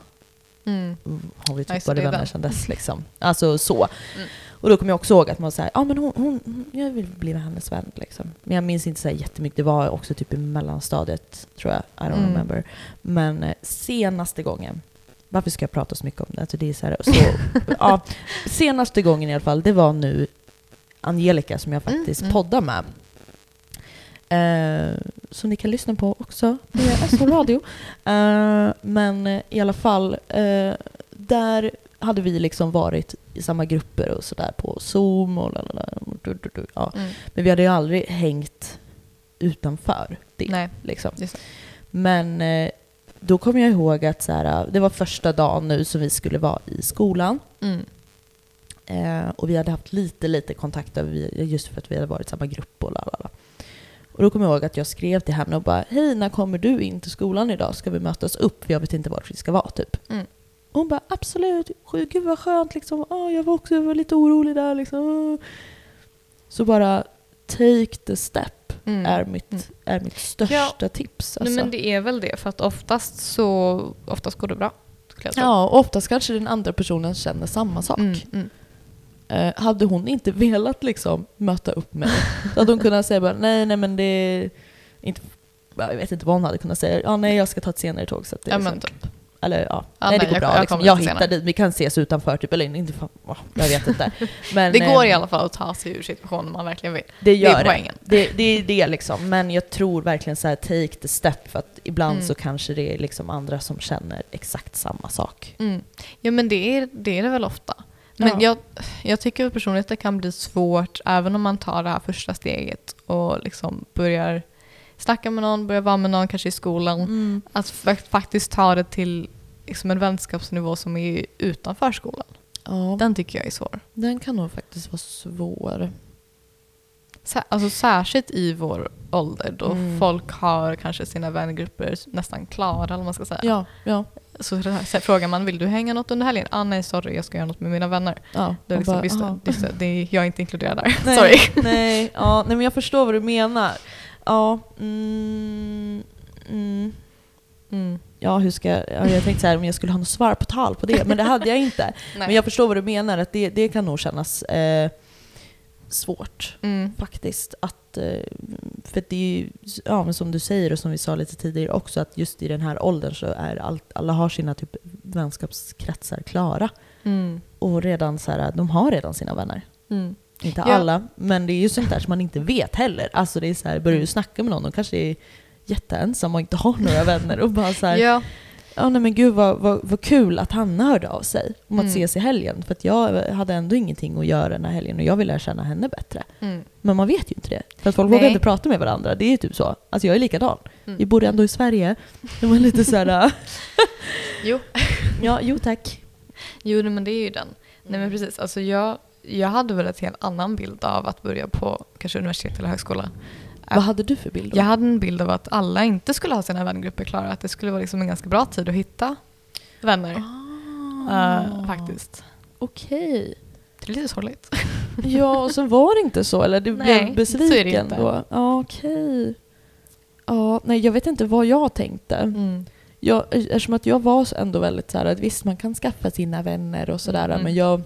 Mm. har vi typ varit vänner sedan dess. Liksom. Alltså så. Mm. Och då kommer jag också ihåg att man säger ja men hon, hon, jag vill bli hennes vän. Liksom. Men jag minns inte så här jättemycket. Det var också typ i mellanstadiet, tror jag. I don't Mm. remember. Men eh, senaste gången, varför ska jag prata så mycket om det? Alltså det är så här, så, ja, senaste gången i alla fall, det var nu Angelica som jag Mm, faktiskt mm. poddar med. Eh, som ni kan lyssna på också via SO Radio. Eh, men i alla fall, eh, där hade vi liksom varit i samma grupper och sådär på Zoom och lalala, du, du, du, ja. Mm. Men vi hade ju aldrig hängt utanför det. Nej, Liksom. Men eh, då kommer jag ihåg att så här, det var första dagen nu som vi skulle vara i skolan. Mm. Eh, och vi hade haft lite, lite kontakt över, just för att vi hade varit i samma grupp och lalala. Och då kommer jag ihåg att jag skrev till henne och bara Hej, när kommer du in till skolan idag? Ska vi mötas upp? För jag vet inte vart vi ska vara, typ. Mm. Och hon bara absolut, gud vad skönt liksom. Åh, jag var också jag var lite orolig där liksom. Så bara take the step Mm. är, mitt, Mm. är mitt största tips. Nej, Alltså. men det är väl det, för att oftast så oftast går det bra. Ja, och oftast kanske den andra personen känner samma sak. Mm, mm. Eh, hade hon inte velat liksom möta upp mig, så hade hon kunnat säga bara nej, nej men det är inte... Jag vet inte vad hon hade kunnat säga. Ja, nej, jag ska ta ett senare tåg. Så att det är Ja, liksom, men typ. Eller ja, Ja, nej, det går jag- bra. jag liksom. jag hittar dit, vi kan ses utanför typ, eller inte jag vet inte. Men, Det går eh, i alla fall att ta sig ur situationen om man verkligen vill. Det Det gör är det. poängen. Det, det är det liksom. Men jag tror verkligen så här, take the step. För att ibland Mm. så kanske det är liksom andra som känner exakt samma sak. Mm. Ja men det är, det är det väl ofta. Men Ja. jag, jag tycker personligen att det kan bli svårt även om man tar det här första steget och liksom börjar snacka med någon, börjar vara med någon kanske i skolan. Mm. Att fa- faktiskt ta det till liksom en vänskapsnivå som är utanför skolan. Ja, Den tycker jag är svår. den kan nog faktiskt vara svår. Sä- alltså särskilt i vår ålder då Mm. folk har kanske sina vängrupper nästan klara eller vad man ska säga. Ja, ja. Så, så frågar man vill du hänga något under helgen? Ah, nej sorry jag ska göra något med mina vänner. ja. Det är liksom, bara, visst, det är, jag är inte inkluderad där. Nej, sorry. Nej, ja, nej, men jag förstår vad du menar. Ja, mm, mm. Mm. Ja, hur ska jag, ja, jag tänkte så här om jag skulle ha något svar på tal på det, men det hade jag inte. Men jag förstår vad du menar, att det, det kan nog kännas eh, svårt mm. faktiskt. Att, eh, för det är ju, ja, men som du säger och som vi sa lite tidigare också, att just i den här åldern så är allt, alla har sina typ vänskapskretsar klara. Mm. Och redan så här, de har redan sina vänner. Mm. Inte Ja. alla, men det är ju sånt där som man inte vet heller. Alltså det är så här, börjar du snacka med någon, de kanske är jätteensamma och inte har några vänner och bara så här, Ja, ja nej men gud vad, vad, vad kul att Hanna hörde av sig om att Mm. ses i helgen. För att jag hade ändå ingenting att göra den här helgen och jag ville lära känna henne bättre. Mm. Men man vet ju inte det. För att folk Nej. vågar inte prata med varandra. Det är ju typ så. Alltså jag är likadan. Mm. Vi bor ändå i Sverige. Det var lite så här. Jo. ja, jo tack. Jo, men det är ju den. Nej men precis, alltså jag, jag hade väl en helt annan bild av att börja på kanske universitet eller högskola. Vad hade du för bild då? Jag hade en bild av att alla inte skulle ha sina vängrupper klara, att det skulle vara liksom en ganska bra tid att hitta vänner. Ah, eh, faktiskt. Okej. Det är lite sorgligt. Ja, och sen var det inte så, eller du Nej, blev besviken då? Ja, okej. Ja, nej jag vet inte vad jag tänkte. Mm. Jag, eftersom att jag var ändå väldigt så här att visst man kan skaffa sina vänner och sådär Mm. men jag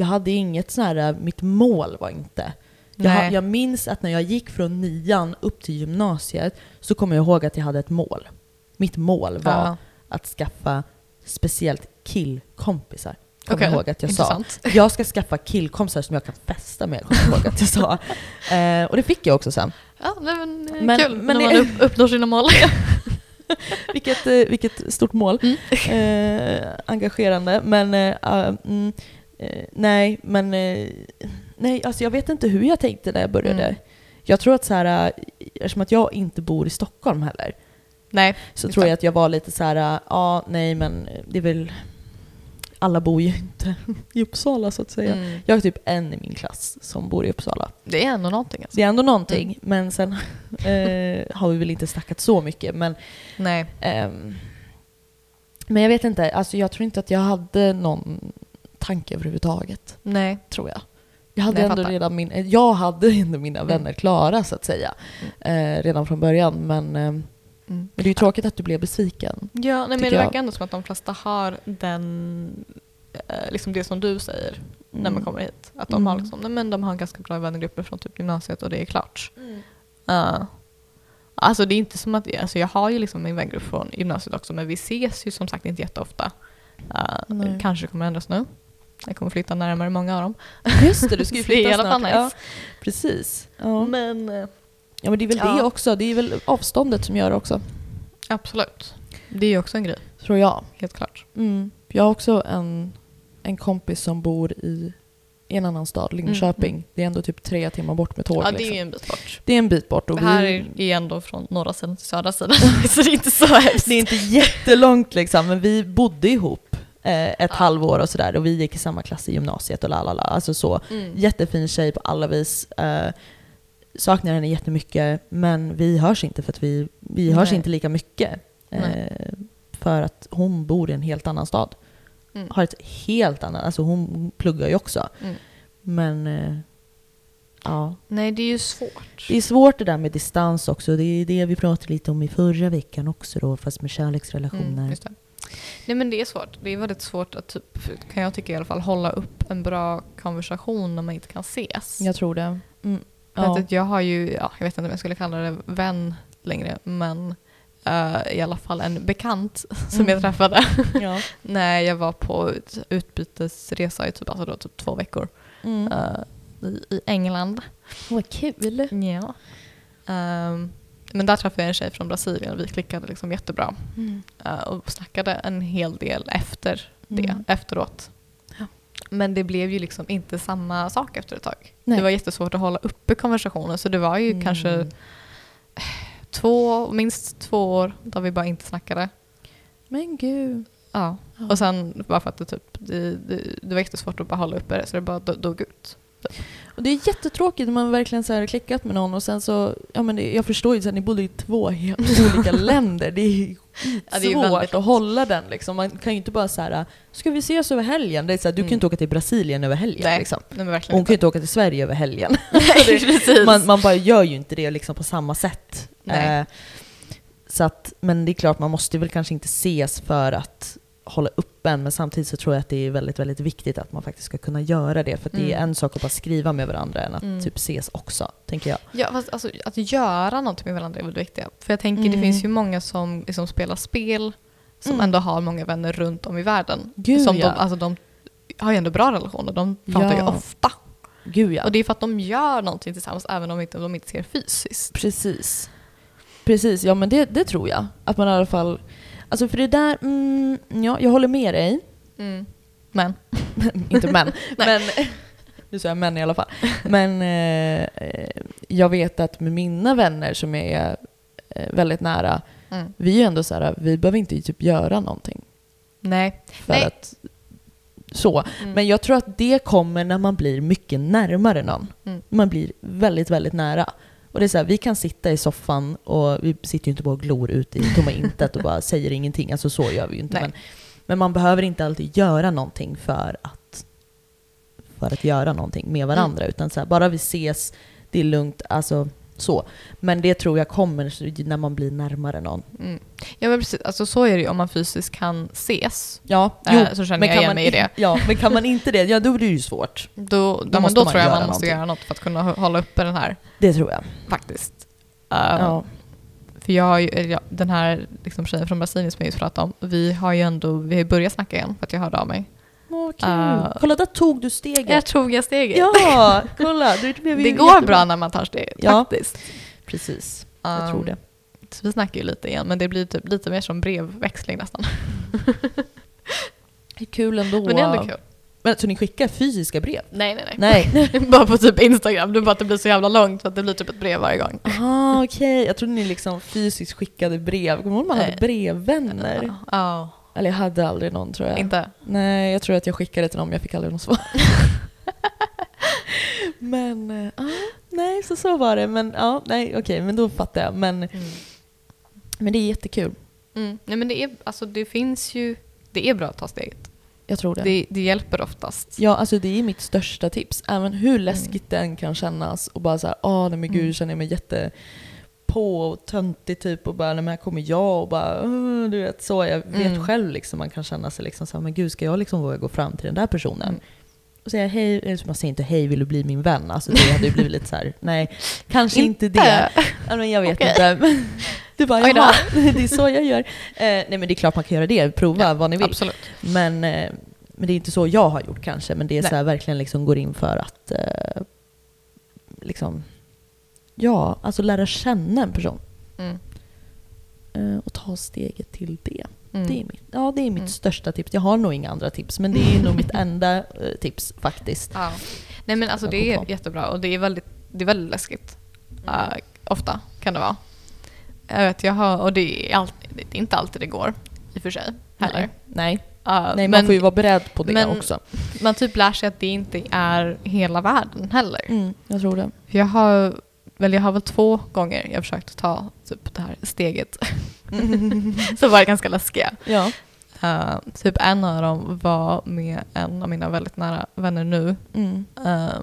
jag hade inget så här, mitt mål var inte. Jag, jag minns att när jag gick från nian upp till gymnasiet så kommer jag ihåg att jag hade ett mål. Mitt mål var Ja. att skaffa speciellt killkompisar. Kommer jag ihåg att jag sa. intressant. Jag ska skaffa killkompisar som jag kan festa med, kommer jag ihåg att jag sa. Eh, och det fick jag också sen. Ja, men, eh, Men- kul men när det- man upp, uppnår sina mål. vilket, eh, vilket stort mål. Mm. Eh, engagerande. Men eh, mm, eh, nej, men eh, nej, alltså jag vet inte hur jag tänkte när jag började. Mm. Jag tror att så här, eh, eftersom att jag inte bor i Stockholm heller, Nej, så tror jag att jag var lite så här, ja ah, nej men det är väl, alla bor ju inte i Uppsala så att säga. mm. Jag är typ en i min klass som bor i Uppsala. det är ändå någonting. Alltså. Det är ändå någonting, Mm. men sen eh, har vi väl inte snackat så mycket. Men, Nej. ehm, men jag vet inte, alltså jag tror inte att jag hade någon tanke överhuvudtaget. Nej. Tror jag. Jag hade Nej, jag ändå fattar. redan min, jag hade ändå mina Mm. vänner klara så att säga. Eh, redan från början. Men, eh, men Mm. det är ju tråkigt att du blev besviken. Ja, nej, men det verkar ändå som att de flesta har den, eh, liksom det som du säger när man Mm. kommer hit. Att de, har Mm. liksom, nej, men de har ganska bra vännergrupper från typ gymnasiet och det är klart. Ja. Alltså det är inte som att, alltså jag har ju liksom min vängrupp från gymnasiet också men vi ses ju som sagt inte jätteofta. Uh, kanske kommer ändras nu. Jag kommer flytta närmare många av dem. Just det, du ska ju det är flytta snart. nice. Ja, precis. Ja. Men eh, ja men det är väl det Ja. också. Det är väl avståndet som gör det också. absolut. Det är ju också en grej, Tror jag. helt klart. Mm. Jag har också en, en kompis som bor i en annan stad, Linköping. Mm. Det är ändå typ tre timmar bort med tåg. Ja, det är liksom. ju en bit bort. det är en bit bort. Och Det här vi, är ändå från norra sidan till södra sidan, så det är inte så hemskt. det är inte jättelångt liksom, men vi bodde ihop ett Ja. halvår och sådär. Och vi gick i samma klass i gymnasiet och lalala. Alltså så. Mm. Jättefin tjej på alla vis. Eh, saknar henne jättemycket, men vi hörs inte för att vi, vi hörs inte lika mycket. Eh, för att hon bor i en helt annan stad. Mm. Har ett helt annat, alltså hon pluggar ju också. Mm. Men eh, ja, Nej, det är ju svårt. det är svårt det där med distans också. Det är det vi pratade lite om i förra veckan också då, fast med kärleksrelationer. Mm. Nej men det är svårt. Det är väldigt svårt att, typ, kan jag tycka i alla fall, hålla upp en bra konversation när man inte kan ses. Jag tror det. Mm. Ja. att jag har ju, ja, jag vet inte om jag skulle kalla det vän längre, men eh, i alla fall en bekant som Mm. jag träffade ja. när jag var på ut, utbytesresa i typ, alltså då, typ två veckor Mm. eh, i, i England. Vad kul. Ja. Ehm, men där träffade jag en tjej från Brasilien och vi klickade liksom jättebra. Mm. eh, och snackade en hel del efter det, Mm. efteråt. Ja. Men det blev ju liksom inte samma sak efter ett tag. Nej. Det var jättesvårt att hålla uppe konversationen så det var ju Mm. kanske två, minst två år där vi bara inte snackade. Men gud. Ja. Ja. Och sen bara för att det, typ, det, det, det var jättesvårt att bara hålla uppe det så det bara do- dog ut. Och det är jättetråkigt när man verkligen så här klickat med någon och sen så, ja men det, jag förstår ju att ni bodde i två helt olika länder. Det är Ja, det är svårt väldigt att hålla den liksom. Man kan ju inte bara så här, ska vi ses över helgen? Det är så här, du kan ju Mm. inte åka till Brasilien över helgen Nej, liksom. nej hon kan ju inte. åka till Sverige över helgen. Nej, man, man bara gör ju inte det liksom på samma sätt. Eh, så att, men det är klart, man måste väl kanske inte ses för att hålla upp en, men samtidigt så tror jag att det är väldigt, väldigt viktigt att man faktiskt ska kunna göra det. För att det är Mm. en sak att bara skriva med varandra än att Mm. typ ses också, tänker jag. Ja, fast alltså, att göra någonting med varandra är väldigt viktigt. För jag tänker, det Mm. finns ju många som liksom spelar spel som Mm. ändå har många vänner runt om i världen. Gud, som ja. de, alltså, de har ju ändå bra relationer, de pratar ju Ja. ofta. Gud ja. Och det är för att de gör någonting tillsammans även om inte, de inte ser fysiskt. Precis. Precis, ja men det, det tror jag. Att man i alla fall... Alltså för det där, mm, ja, jag håller med dig. Mm. Men. Inte män. Nej. men, nu sa jag män i alla fall. Men eh, jag vet att med mina vänner som är eh, väldigt nära, Mm. vi är ju ändå så här, vi behöver inte typ göra någonting. Nej. För Nej. att, så. Mm. Men jag tror att det kommer när man blir mycket närmare någon. Mm. Man blir väldigt, väldigt nära. Och det är så här, vi kan sitta i soffan och vi sitter ju inte bara och glor ut i tomma intet och bara säger ingenting. Alltså så gör vi ju inte. Men, men man behöver inte alltid göra någonting för att, för att göra någonting med varandra. Utan så här, bara vi ses, det är lugnt. Alltså så. Men det tror jag kommer när man blir närmare någon. Mm. Ja men precis, alltså så är det ju om man fysiskt kan ses. Ja, Eh, så känner jag igen mig i det. Ja, men kan man inte det, ja då blir det ju svårt. Då, då, då man tror jag man måste någonting. göra något för att kunna hå- hålla uppe den här Det tror jag. faktiskt. Uh, Ja. För jag har ju, den här liksom tjejen från Brasilien som jag just pratade om, vi har ju ändå, vi har börjat snacka igen för att jag hörde av mig. Åh, kul. Uh, kolla, där tog du steget. Jag tog jag steget. Ja, kolla. Det, blev ju det går jättebra. bra när man tar steget Ja. faktiskt. Precis, jag Um, tror det. Så vi snackar ju lite igen, men det blir typ lite mer som brevväxling nästan. Det är kul ändå. Men det är ändå kul. Men, så ni skickar fysiska brev? Nej, nej, nej. Nej. bara på typ Instagram. Det är bara att det blir så jävla långt för att det blir typ ett brev varje gång. Ah, okej. Jag trodde ni liksom fysiskt skickade brev. Kommer du ihåg man hade brevvänner? Ja, Eller jag hade aldrig någon tror jag. inte. Nej, jag tror att jag skickade till men jag fick aldrig något svar. men, ah, nej, så så var det. Men ja, nej, okej, men då fattar jag. Men, men det är jättekul. Mm. Nej men det är, alltså det finns ju, det är bra att ta steget. Jag tror det. Det, det hjälper oftast. Ja, alltså det är mitt största tips. Även hur läskigt det än kan kännas och bara så här, åh nej men gud, Mm. känner jag mig jätte på och töntig typ och bara, nej men här kommer jag och bara, "Åh", du vet så. Jag vet Mm. själv liksom, man kan känna sig liksom så här, men gud ska jag liksom våga gå fram till den där personen? Mm. Och säga hej, eller man säger inte hej vill du bli min vän? Alltså det hade ju blivit lite så här, nej, kanske inte det. Ja, men jag vet Okej. inte. Du bara, jaha, det är så jag gör. Eh, nej men det är klart man kan göra det, prova Ja, vad ni vill. Absolut. Men, eh, men det är inte så jag har gjort kanske, men det är Nej. så här, verkligen liksom går in för att eh, liksom, ja, alltså lära känna en person. Mm. Eh, och ta steget till det. Mm. Det är mitt, ja, det är mitt Mm. största tips. Jag har nog inga andra tips, men det är nog mitt enda eh, tips faktiskt. Ja. Nej men alltså det är jättebra och det är väldigt, det är väldigt läskigt. Uh, ofta kan det vara. Jag vet, jag har, och det är, allt, det är inte alltid det går i och för sig heller. Nej, nej. Uh, nej man men får ju vara beredd på det men- också. man typ lär sig att det inte är hela världen heller. Mm, jag tror det. Jag har, väl, jag har väl två gånger jag försökt ta typ det här steget. som var ganska läskiga. Ja. Uh, typ en av dem var med en av mina väldigt nära vänner nu. Mm. Uh,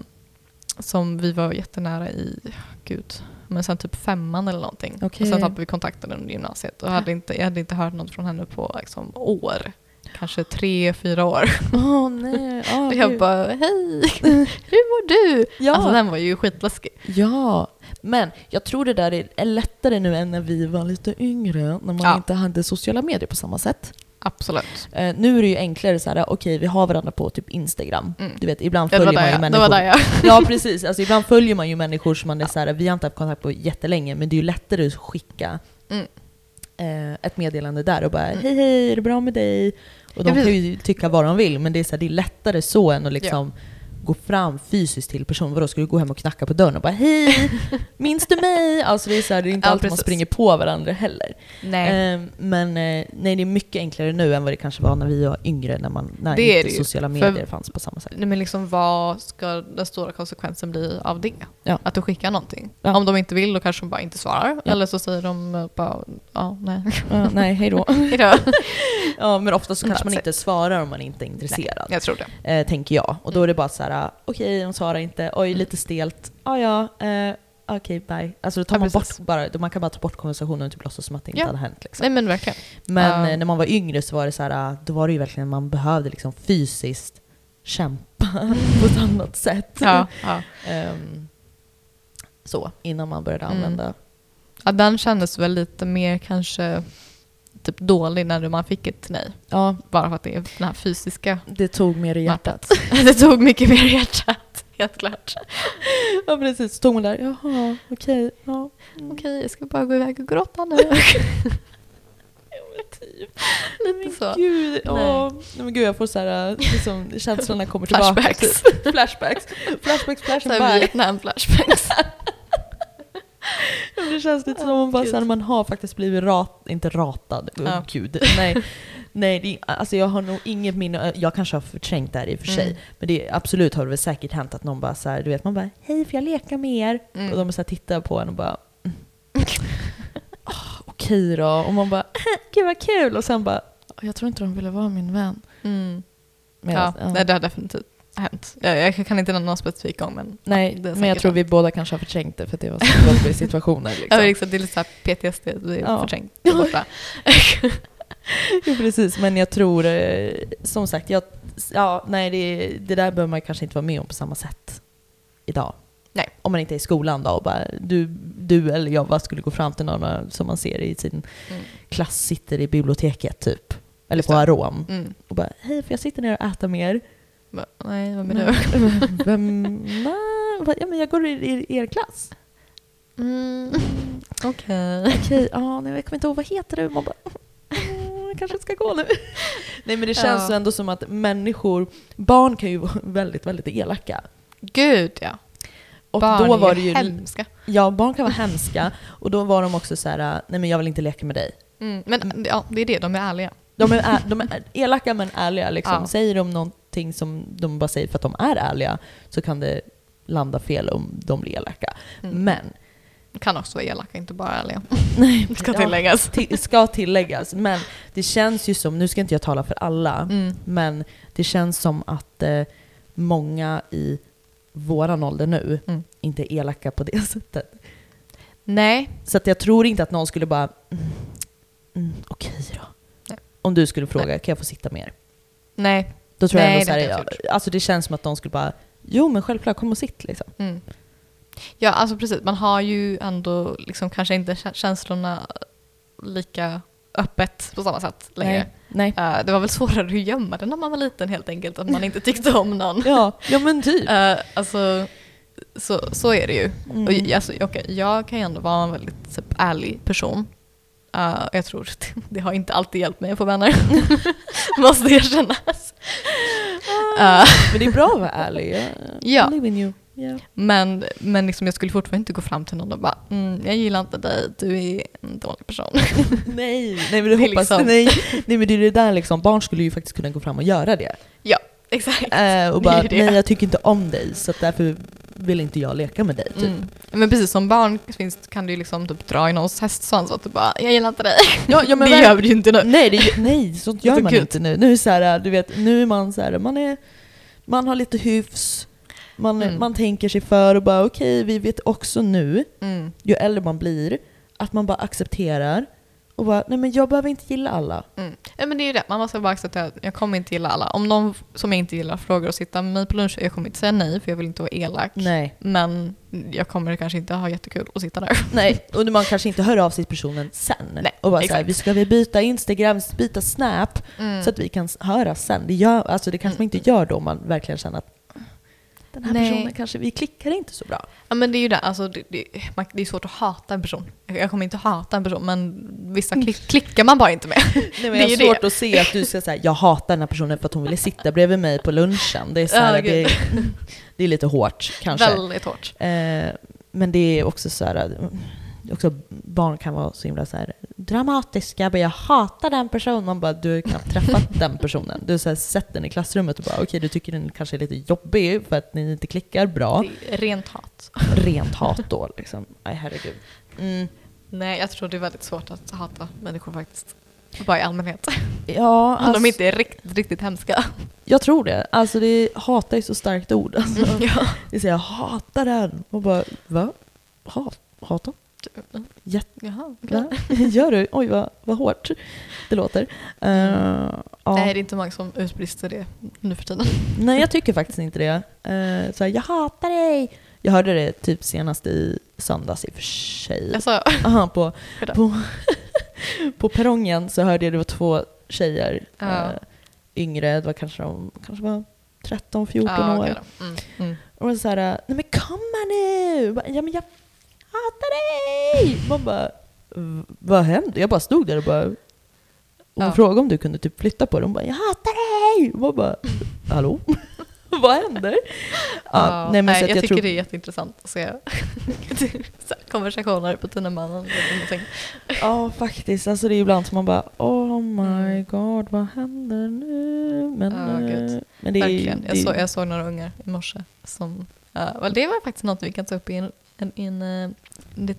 som vi var jättenära i, gud, men sen typ femman eller någonting. Okej. Och sen tappade vi kontakten under gymnasiet. Och hade inte, jag hade inte hört något från henne på liksom, år. Kanske tre, fyra år. Åh nej. Oh, jag bara, hej, hur mår du? ja. Alltså den var ju skitläskig. Ja, men jag tror det där är lättare nu än när vi var lite yngre, när man Ja. inte hade sociala medier på samma sätt. Absolut. Eh, nu är det ju enklare så här, okej vi har varandra på typ Instagram. Mm. Du vet, ibland Ja, följer man ju jag, det var människor. där jag. Ja precis, alltså ibland följer man ju människor som man är så här, vi har inte haft kontakt på jättelänge, men det är ju lättare att skicka Mm. eh, ett meddelande där och bara hej hej, är det bra med dig? Och de Ja, kan ju tycka vad de vill, men det är, så här, det är lättare så än att liksom gå fram fysiskt till personen. Vadå, ska du gå hem och knacka på dörren och bara hej, minns du mig? Alltså det är, så här, det är inte Ja, alltid man springer på varandra heller. Nej. Eh, men eh, nej, det är mycket enklare nu än vad det kanske var när vi var yngre, när, man, när Det inte sociala För- medier fanns på samma sätt. Nej, men liksom vad ska den stora konsekvensen bli av det? Ja. Att du skickar någonting. Ja. Om de inte vill då kanske de bara inte svarar. Eller så säger de bara, ja, nej. Ja, nej, hej då. Hejdå. Ja, men ofta så kanske man inte svarar om man inte är intresserad. Jag tror det. Eh, tänker jag. Och då är det bara så här: okej, de svarar inte, oj, lite stelt, ah, ja, eh, okej, bye. Alltså då tar Ja, man precis. bort bara, man kan bara ta bort konversationen och typ låtsas som att det inte Ja. hade hänt. Liksom. Nej men verkligen. Men Ja. eh, när man var yngre så var det så här, då var det ju verkligen, man behövde liksom fysiskt kämpa på ett annat sätt. Ja, ja. Ehm, så, innan man började Mm. använda. ja, den kändes väl lite mer kanske typ dålig när man fick ett nej. Ja, Bara för att det är den här fysiska det tog mer i hjärtat. det tog mycket mer i hjärtat, helt klart. ja, precis. Så tog man där, jaha, okej, ja. Okej, jag ska bara gå iväg och gråta nu. typ. Lite så. Gud, Nej. åh. Nej, men gud, jag får så här, liksom, känslorna kommer tillbaka. Flashbacks. Typ. Flashbacks. Flashbacks, flashbacks. Vietnam-flashbacks. Ja, Det känns lite som om bara här, man har faktiskt blivit rat, inte ratad, oh, Ja. gud. Nej, nej det, alltså jag har nog inget minne, jag kanske har förträngt det här i och för sig, Mm. men det, absolut har det väl säkert hänt att någon bara så här, du vet, man bara hej får jag leka med er? Mm. Och de så här tittar på en och bara mm. "Ah, okej då, och man bara gud vad kul, och sen bara jag tror inte de ville vara min vän. Mm. Medan- Ja, nej, det har definitivt hänt. Jag, jag kan inte nämna någon specifik gång men Nej, det är men jag tror vi båda kanske har förträngt det för att det var så jobbiga situationer. Ja, Liksom. liksom, det är lite såhär PTSD, det är Ja. förträngt. Det är borta. Ja, precis, men jag tror, eh, som sagt, jag, ja, nej, det, det där behöver man kanske inte vara med om på samma sätt idag. Nej. Om man inte är i skolan då och bara, du, du eller jag skulle gå fram till någon som man ser i sin Mm. klass sitter i biblioteket typ. Eller Just på. Arom. Mm. Och bara, hej får jag sitta ner och äta med Nej, vad Nej. menar du? Vem? Bara, ja men jag går i, i er klass. Mm. Okej. Okej, ja, nej, jag kommer inte ihåg, vad heter du? Man bara, "Åh, jag kanske ska gå nu. Nej men det känns Ja. ju ändå som att människor, barn kan ju vara väldigt, väldigt elaka. Gud ja. Och Barn då är var ju det ju, hemska. ja barn kan vara hemska och då var de också så här, nej men jag vill inte leka med dig. Mm. Men ja, det är det, de är ärliga. De är, de är elaka men ärliga liksom. Ja. Säger de någonting som de bara säger för att de är ärliga så kan det landa fel om de blir elaka. Mm. Men, Kan också vara elaka, inte bara ärliga. nej, Ska ja, tilläggas. till- ska tilläggas, men det känns ju som, nu ska inte jag tala för alla, Mm. Men det känns som att eh, många i våran ålder nu Mm. inte är elaka på det sättet. Nej. Så att jag tror inte att någon skulle bara, mm, mm, okej då. Nej. Om du skulle fråga, kan jag få sitta med er? Nej. Då tror jag Nej, ändå jag ja, alltså det känns som att de skulle bara, jo men självklart, kom och sitt liksom. Mm. Ja, alltså precis. Man har ju ändå liksom kanske inte kä- känslorna lika öppet på samma sätt längre. Nej. Eh, det var väl svårare att gömma det när man var liten helt enkelt, att man inte tyckte om någon. Ja, ja men typ. Eh, alltså, så, så är det ju. Mm. Och, alltså, okej, jag kan ju ändå vara en väldigt typ, ärlig person. Eh, jag tror att det har inte alltid hjälpt mig att få vänner. Måste erkännas. Eh, Men det är bra att vara ärlig. Ja. Yeah. men men liksom, jag skulle fortfarande inte gå fram till någon och bara mm, “jag gillar inte dig, du är en dålig person”. Nej, nej men det hoppas liksom- nej, nej men det är det där liksom, barn skulle ju faktiskt kunna gå fram och göra det. ja, exakt. Eh, och bara, nej jag tycker inte om dig så därför vill inte jag leka med dig. Typ. Mm. Men precis som barn finns, kan du liksom typ dra i någons hästsvans och bara “jag gillar inte dig”. Ja, ja, men det gör du ju inte nu. Nej, det, nej, sånt gör Så man gud. inte nu. Nu är, så här, du vet, nu är man så här, man, är, man har lite hyfs, man, Mm. man tänker sig för och bara okej, vi vet också nu, Mm. ju äldre man blir, att man bara accepterar och bara nej men jag behöver inte gilla alla. Mm. Ja, men det är ju det, man måste bara acceptera att jag kommer inte gilla alla. Om någon som jag inte gillar frågar att sitta med mig på lunch, jag kommer inte säga nej för jag vill inte vara elak. Nej. Men jag kommer kanske inte ha jättekul att sitta där. Nej, och man kanske inte hör av sig till personen sen. Nej, och bara så här, exakt. vi ska vi byta Instagram, byta Snap, Mm. så att vi kan höras sen. Det, gör, alltså det kanske man inte gör då om man verkligen känner att den här Nej. personen kanske, vi klickar inte så bra. Ja men det är ju det, alltså, det, det, det är svårt att hata en person. Jag kommer inte hata en person men vissa klick, klickar man bara inte med. Nej, men Det är ju svårt det. att se att du ska säga jag hatar den här personen för att hon ville sitta bredvid mig på lunchen. Det är, så här, Ja, det, det är lite hårt kanske. Väldigt hårt. Eh, men det är också så här, mm, också barn kan vara så himla så här dramatiska. Bara, jag hatar den personen. Man bara, du har knappt träffat den personen. Du har så här, sett den i klassrummet och bara, okej du tycker den kanske är lite jobbig för att ni inte klickar bra. Rent hat. Rent hat då liksom. Aj herregud. Mm. Nej, jag tror det är väldigt svårt att hata människor faktiskt. Bara i allmänhet. Ja, Om alltså, de inte är riktigt, riktigt hemska. jag tror det. Alltså det hatar är så starkt ord. Alltså. ja. Det säger jag hatar den. Och bara, va? Hat, hata? Jätte, Jaha, va? Gör du? Oj vad, vad hårt det låter. Eh, ja. Nej, det är inte många som utbrister det nu för tiden. Nej, jag tycker faktiskt inte det. Uh, så här, jag hatar dig! Jag hörde det typ senast i söndags i och för sig. Alltså, Aha, på, på, på perrongen så hörde jag det var två tjejer, Ja. eh, yngre, det var kanske de kanske var 13-14 ja, år. då. Mm. Mm. Och så här, nej men kom här nu! Ja men jag hatar dig! Man bara, "V- vad hände? Jag bara stod där och bara, Och hon Ja. frågade om du kunde typ flytta på det. Hon bara “Jag hatar dig!” Man bara “Hallå? Vad händer?” ja, nej, men så jag, jag tycker tror, det är jätteintressant att se konversationer på tunnelbanan. Ja, faktiskt. Alltså det är ibland som man bara “Oh my Mm. god, vad händer nu?” Men, Ja, eh, men det är Verkligen. Jag, det så, jag såg några ungar i morse. Som, ja, väl det var faktiskt något vi kan ta upp i en, en, i en, eh,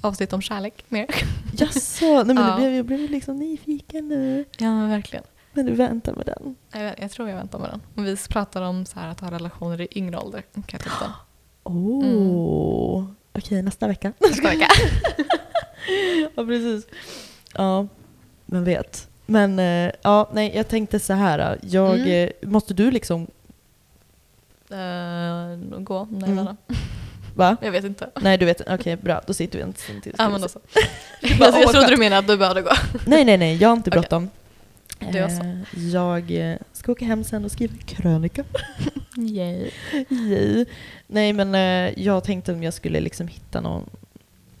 avsnitt om kärlek mer. Jaså? Nej men Ja. blev, jag blev liksom nyfiken nu. Ja men verkligen. Men du väntar med den. Jag, jag tror jag väntar med den. Om vi pratar om så här att ha relationer i yngre ålder. Kan jag den. Oh. Okej, nästa vecka. Nästa vecka. ja, precis. Ja, men vet. Men eh, ja, nej, jag tänkte så här. Jag, Mm. eh, måste du liksom, Uh, gå? Nej, Mm. mm. Va? Jag vet inte. Nej, du vet, okej bra, då sitter vi en stund till. Ja, men se. då så. bara, jag, jag trodde du menade att du behövde gå. Nej, nej, nej, jag har inte bråttom. Så. Eh, Jag eh, ska åka hem sen och skriva krönika. Yay. Yay. Nej, men eh, jag tänkte om jag skulle liksom hitta någon...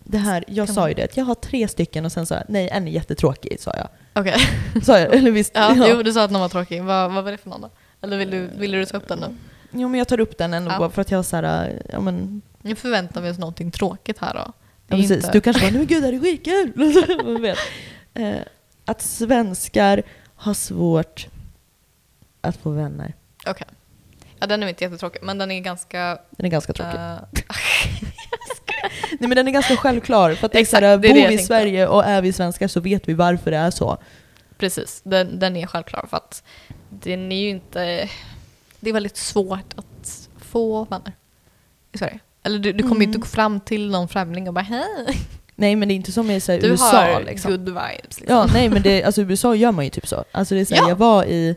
Det här, jag Kan sa man- ju det, att jag har tre stycken och sen sa jag nej, en är jättetråkig, sa jag. Okej. Sa jag? Eller visst? Ja, Jo, du sa att någon var tråkig. Vad, vad var det för någon då? Eller vill du, ville du ta upp den nu? Jo, men jag tar upp den ändå Ja. för att jag har så här, ja men... Nu förväntar vi oss någonting tråkigt här då. Ja, precis. inte- Du kanske bara, men gud det här är skitkul! Eh, att svenskar har svårt att få vänner. Okej. Ja, den är inte jättetråkig, men den är ganska... Den är ganska tråkig. eh, Nej men den är ganska självklar. För att det är Exakt, är bor det jag vi i. Sverige och är vi svenskar så vet vi varför det är så. precis, den, den är självklar för att den är ju inte... Det är väldigt svårt att få vänner i Sverige. Eller du, du kommer Mm. inte gå fram till någon främling och bara hej, Nej men det är inte som i så här, du USA har liksom. good vibes. Liksom. Ja, nej men det, alltså, i USA gör man ju typ så. Alltså, det är så här, Ja. Jag var i,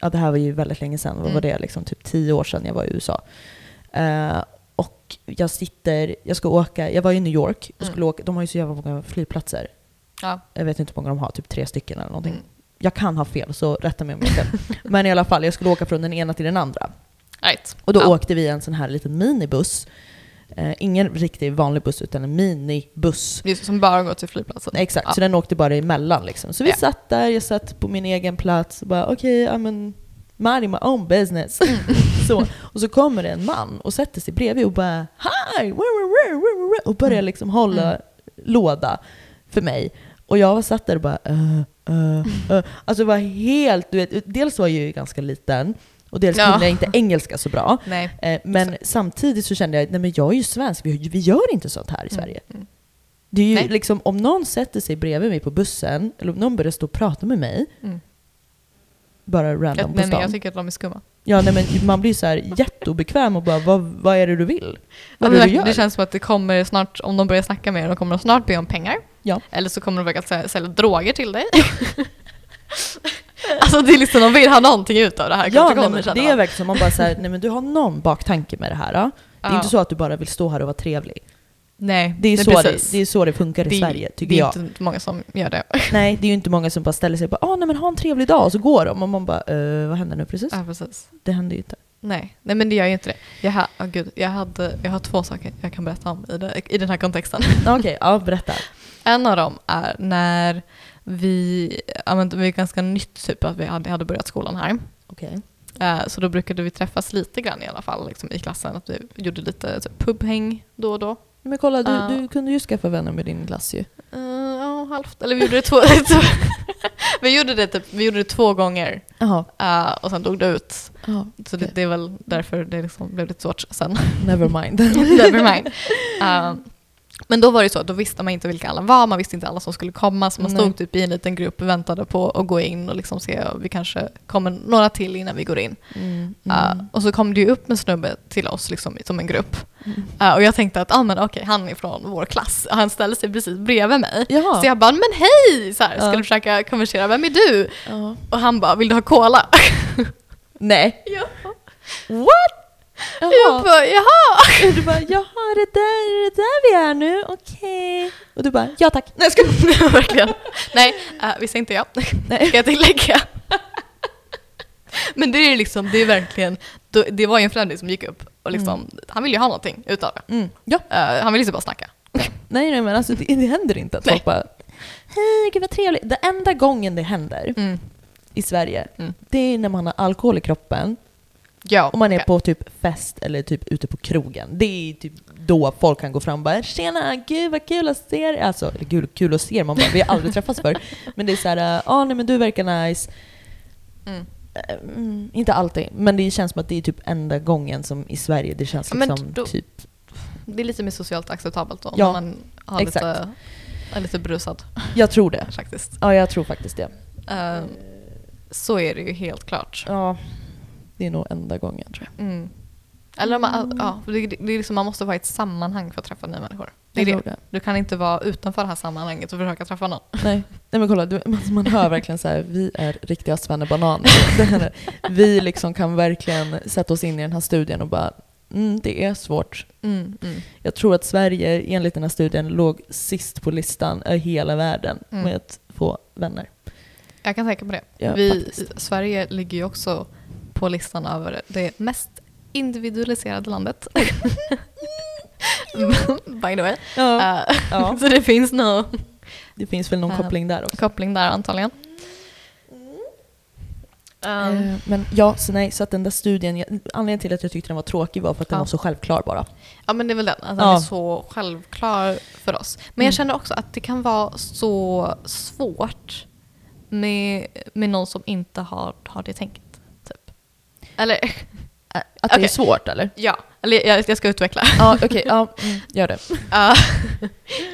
ja det här var ju väldigt länge sedan, vad Mm. var det? Liksom, typ tio år sedan jag var i USA. Eh, och jag sitter, jag ska åka, jag var i New York och Mm. skulle åka, de har ju så jävla många flygplatser. Ja. Jag vet inte hur många de har, typ tre stycken eller någonting. Mm. Jag kan ha fel, så rätta mig om jag fel. Men i alla fall, jag skulle åka från den ena till den andra. Right. Och då ja. åkte vi i en sån här liten minibuss. Eh, ingen riktig vanlig buss, utan en minibuss. Som bara går till flygplatsen. Exakt, Ja. så den åkte bara emellan liksom. Så vi Ja. satt där, jag satt på min egen plats och bara okej, okay, minding my own business. Mm. så, och så kommer det en man och sätter sig bredvid och bara hi! wah, wah, wah, wah, wah", Och börjar Mm. liksom hålla Mm. låda för mig. Och jag var satt där och bara uh, uh, uh. Alltså var helt, du vet, dels var jag ju ganska liten och dels Ja. kunde jag inte engelska så bra. Nej. Eh, men samtidigt så kände jag nej men jag är ju svensk, vi, vi gör inte sånt här i Sverige. Mm. Det är ju Nej. liksom, om någon sätter sig bredvid mig på bussen, eller om någon börjar stå och prata med mig, Mm. bara Jag, random på nej, men jag stan. tycker att de är skumma. Ja, nej, men man blir så här jätteobekväm och bara, vad, vad är det du vill? Vad är det du gör? det känns som att det kommer snart, om de börjar snacka med er, de kommer de snart be om pengar. Ja. Eller så kommer de sälja, sälja droger till dig. alltså det är liksom, de vill ha någonting ut av det här Ja, nej, men det är verkligen som man bara säger, nej men du har någon baktanke med det här. Då. Det är Ja. inte så att du bara vill stå här och vara trevlig. Nej, Det är, nej, så, det, precis. det är så det funkar i Det- Sverige, tycker det är jag. inte många som gör det. Nej, det är ju inte många som bara ställer sig och bara, ah, nej men ha en trevlig dag, och så går de. Och man bara, eh, vad händer nu precis? Ja, precis. Det händer ju inte. Nej. Nej, men det gör ju inte det. Jag, ha, oh, gud, jag, hade, jag har två saker jag kan berätta om i, det, i den här kontexten. Okej, ja berätta. En av dem är när vi, ja, men det var ganska nytt typ att vi hade, börjat skolan här. Okej. Eh, Så då brukade vi träffas lite grann i alla fall liksom, i klassen. Att vi gjorde lite typ, pubhäng då och då. Men kolla, du, Ja. du kunde ju skaffa vänner med din klass ju. Eh, ja, halvt. Eller vi gjorde det två, vi, gjorde det typ, vi gjorde det två gånger eh, och sen dog det ut. Ja, Så det, det är väl därför det liksom blev lite svårt sen. never mind. Never mind. Men då var det så att då visste man inte vilka alla var, man visste inte alla som skulle komma så man Nej. stod typ i en liten grupp och väntade på att gå in och liksom se om vi kanske kommer några till innan vi går in. Mm, Uh, mm, och så kom det ju upp en snubbe till oss liksom, som en grupp. mm. Uh, och jag tänkte att ah, men, okej, han är från vår klass. Och han ställde sig precis bredvid mig. Jaha. Så jag bara, men hej! Så här, skulle försöka konversera, vem är du? Och han bara, vill du ha cola? Nej. ja. What? Jag Jaha. bara, jaha! Och du bara, jaha, det där, är det där vi är nu, okej. Och du bara, ja tack. Nej, jag skojar. Verkligen. Nej, uh, vi säger inte ja. Nej. Ska jag tillägga. men det är liksom, det är verkligen, det var ju en främling som gick upp och liksom, han ville ju ha någonting utav det. Mm. Ja. Uh, han ville liksom bara snacka. Nej, nej, men alltså det, det händer inte att Nej. folk bara, hej gud vad trevligt. Det enda gången det händer Mm. i Sverige, Mm. det är när man har alkohol i kroppen Ja, och man är på typ fest eller typ ute på krogen. Det är typ då folk kan gå fram och bara “Tjena, gud vad kul att se dig!” Alltså, eller kul, kul att se er, man bara “Vi har aldrig träffats förr”. Men det är såhär “Ja, nej men du verkar nice”. Mm. Mm, inte alltid, men det känns som att det är typ enda gången som i Sverige det känns Ja, liksom då- typ... Det är lite mer socialt acceptabelt då. Ja, när man har exakt. lite, är lite brusad Jag tror det. faktiskt. Ja, jag tror faktiskt det. Eh, så är det ju helt klart. Ja, det är nog enda gången tror jag. Mm. Eller man, ja, det, det är liksom, man måste vara i ett sammanhang för att träffa nya människor. Det är det. Du kan inte vara utanför det här sammanhanget och försöka träffa någon. Nej. Nej men kolla, du, man, hör verkligen så här, vi är riktiga svennebananer. Vi liksom kan verkligen sätta oss in i den här studien och bara, mm, det är svårt. Mm, mm. Jag tror att Sverige enligt den här studien låg sist på listan i hela världen Mm. med att få vänner. Jag kan tänka på det. Ja, Vi. Sverige ligger ju också på listan över det mest individualiserade landet. By the way. Ja, Eh, ja. Så det finns nog det finns väl någon Ja. koppling där också. koppling där antagligen. Um, Men ja, så nej, så att den där studien, anledningen till att jag tyckte den var tråkig var för att den Ja. var så självklar bara. ja men det är väl den, att den Ja. är så självklar för oss. Men Mm. jag känner också att det kan vara så svårt med, med någon som inte har, har det tänket. Eller Att det är Okej. svårt eller? ja, eller jag, jag ska utveckla. Ja, okej, ja, mm, gör det. Ja.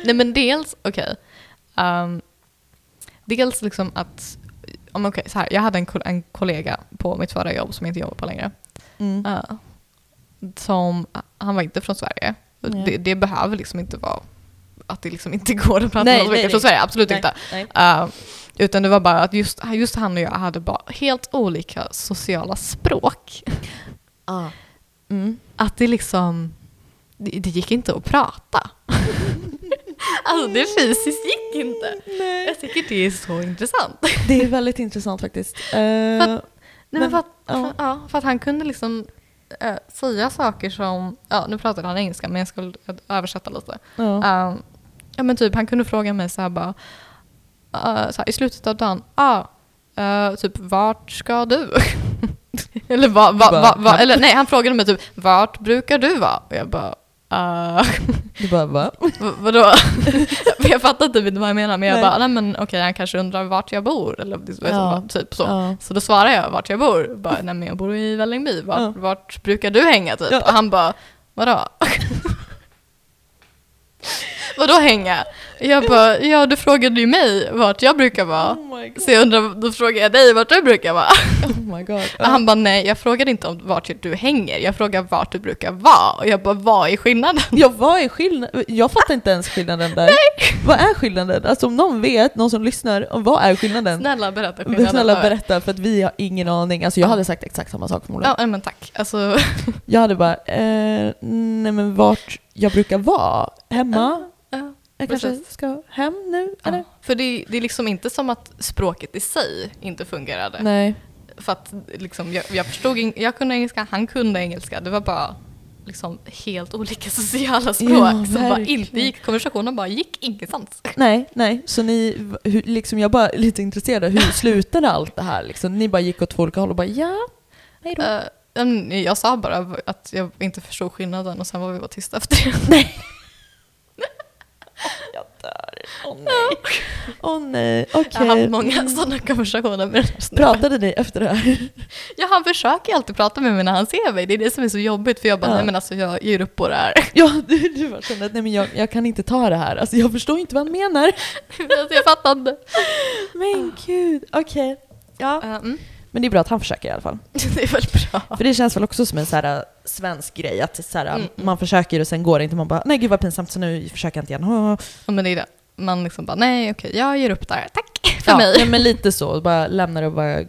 Nej men dels, okej. Ehm, dels liksom att, om okej så här, jag hade en, en kollega på mitt förra jobb som jag inte jobbar på längre. Mm. eh, som, han var inte från Sverige. Nej. Det, det behöver liksom inte vara att det liksom inte går att prata Nej, någon nej. från Sverige, absolut Nej, inte. nej. Eh, utan det var bara att just, just han och jag hade bara helt olika sociala språk. Ah. Mm. att det liksom, det, det gick inte att prata. alltså det fysiskt gick inte. Nej. Jag tycker det är så intressant. Det är väldigt intressant faktiskt. Nej, men Men, för, att, ja. för, ja, för att han kunde liksom eh, säga saker som, ja nu pratade han engelska men jag skulle översätta lite. ja. Um, ja men typ han kunde fråga mig så här bara, eh, så här, i slutet av dagen, ah, eh, typ vart ska du? eller, va, va, va, va, eller nej han frågade mig typ, vart brukar du vara? Och jag bara, uh, Du bara va? vadå? Jag fattar typ inte vad jag menar men jag Nej. bara, nej men okej han kanske undrar vart jag bor eller Ja. typ så. Ja. Så då svarar jag vart jag bor. Bara, nej men jag bor i Vällingby. Vart, Ja. vart brukar du hänga typ? Och han bara, vadå? Vadå hänga? Jag bara, ja du frågade ju mig vart jag brukar vara. Oh. Så jag undrar, då frågar jag dig vart du brukar vara. Oh my god. Och han bara, nej jag frågade inte om vart du hänger, jag frågar vart du brukar vara. Och jag bara, vad är skillnaden? Ja, vad är skillnaden? Jag fattar inte ens skillnaden där. Vad är skillnaden? Alltså om någon vet, någon som lyssnar, vad är skillnaden? Snälla berätta skillnaden. Snälla berätta, för att vi har ingen aning. Alltså jag Ja. hade sagt exakt samma sak förmodligen. Ja, men tack. Alltså, Jag hade bara, eh, nej men vart jag brukar vara? Hemma? Ja. Jag kanske precis. ska hem nu? Eller? Ja. För det, det är liksom inte som att språket i sig inte fungerade. Nej. För att liksom, jag, jag förstod, jag kunde engelska, han kunde engelska. Det var bara liksom helt olika sociala språk Ja, som bara inte gick. Konversationen bara gick ingenstans. Nej, nej. Så ni, hur, liksom jag bara lite intresserad hur slutade allt det här? Liksom, ni bara gick åt två olika håll och bara ja, hej då. Eh, jag sa bara att jag inte förstod skillnaden och sen var vi bara tysta efter det. Jag dör. Åh nej. Åh nej, okej. Jag har haft många sådana konversationer med den. Pratade ni efter det här? Ja, han försöker alltid prata med mig när han ser mig. Det är det som är så jobbigt för jag bara, Ja. nej men alltså jag ger upp på det här. Ja, du, du bara kände att nej, men jag, jag kan inte ta det här. Alltså, jag förstår inte vad han menar. alltså, jag fattar inte. Men gud, okej. Ja. Eh, mm. Men det är bra att han försöker i alla fall. Det är väl bra. För det känns väl också som en så här, äh, svensk grej. Att så här, Mm, mm. man försöker och sen går det inte. Man bara, nej gud vad pinsamt så nu försöker jag inte igen. Ja, men det är det. Man liksom bara, nej okej, jag ger upp där. Tack för Ja, mig. nej, men lite så. Bara lämnar och bara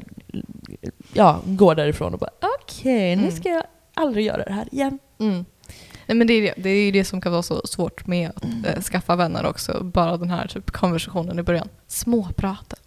ja, går därifrån och bara okej, nu Mm. ska jag aldrig göra det här igen. Mm. Nej, men det, är det. det är ju det som kan vara så svårt med att eh, skaffa vänner också. Bara den här typ konversationen i början. Småpratet.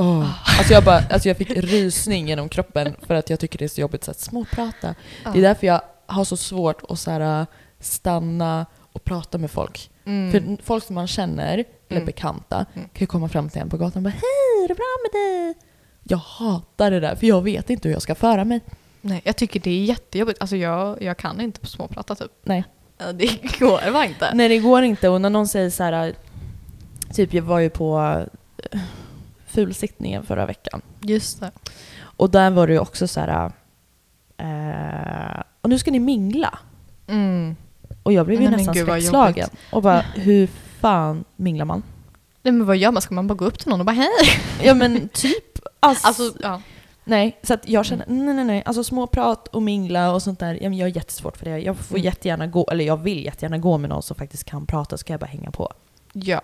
Oh. Alltså, jag bara, alltså jag fick rysning genom kroppen för att jag tycker det är så jobbigt att småprata. Det är därför jag har så svårt att så här, stanna och prata med folk. Mm. För folk som man känner eller Mm. bekanta Mm. kan ju komma fram till en på gatan och bara Hej, är det bra med dig? Jag hatar det där för jag vet inte hur jag ska föra mig. Nej, jag tycker det är jättejobbigt. Alltså jag, jag kan inte småprata typ. Nej. Det går bara inte. Nej det går inte och när någon säger så här Typ jag var ju på fulsittningen förra veckan Just det. och där var det ju också så här eh, Och nu ska ni mingla. Mm. Och jag blev ju Nej, men nästan gud, vad skräckslagen. Och bara hur fan minglar man? Nej men vad gör man? Ska man bara gå upp till någon och bara hej? Ja men typ. Alltså, Alltså, ja. nej, så att jag känner, nej nej nej, alltså småprat och mingla och sånt där, ja, men jag har jättesvårt för det. Jag får Mm. jättegärna gå, eller jag vill jättegärna gå med någon som faktiskt kan prata, så kan jag bara hänga på. Ja.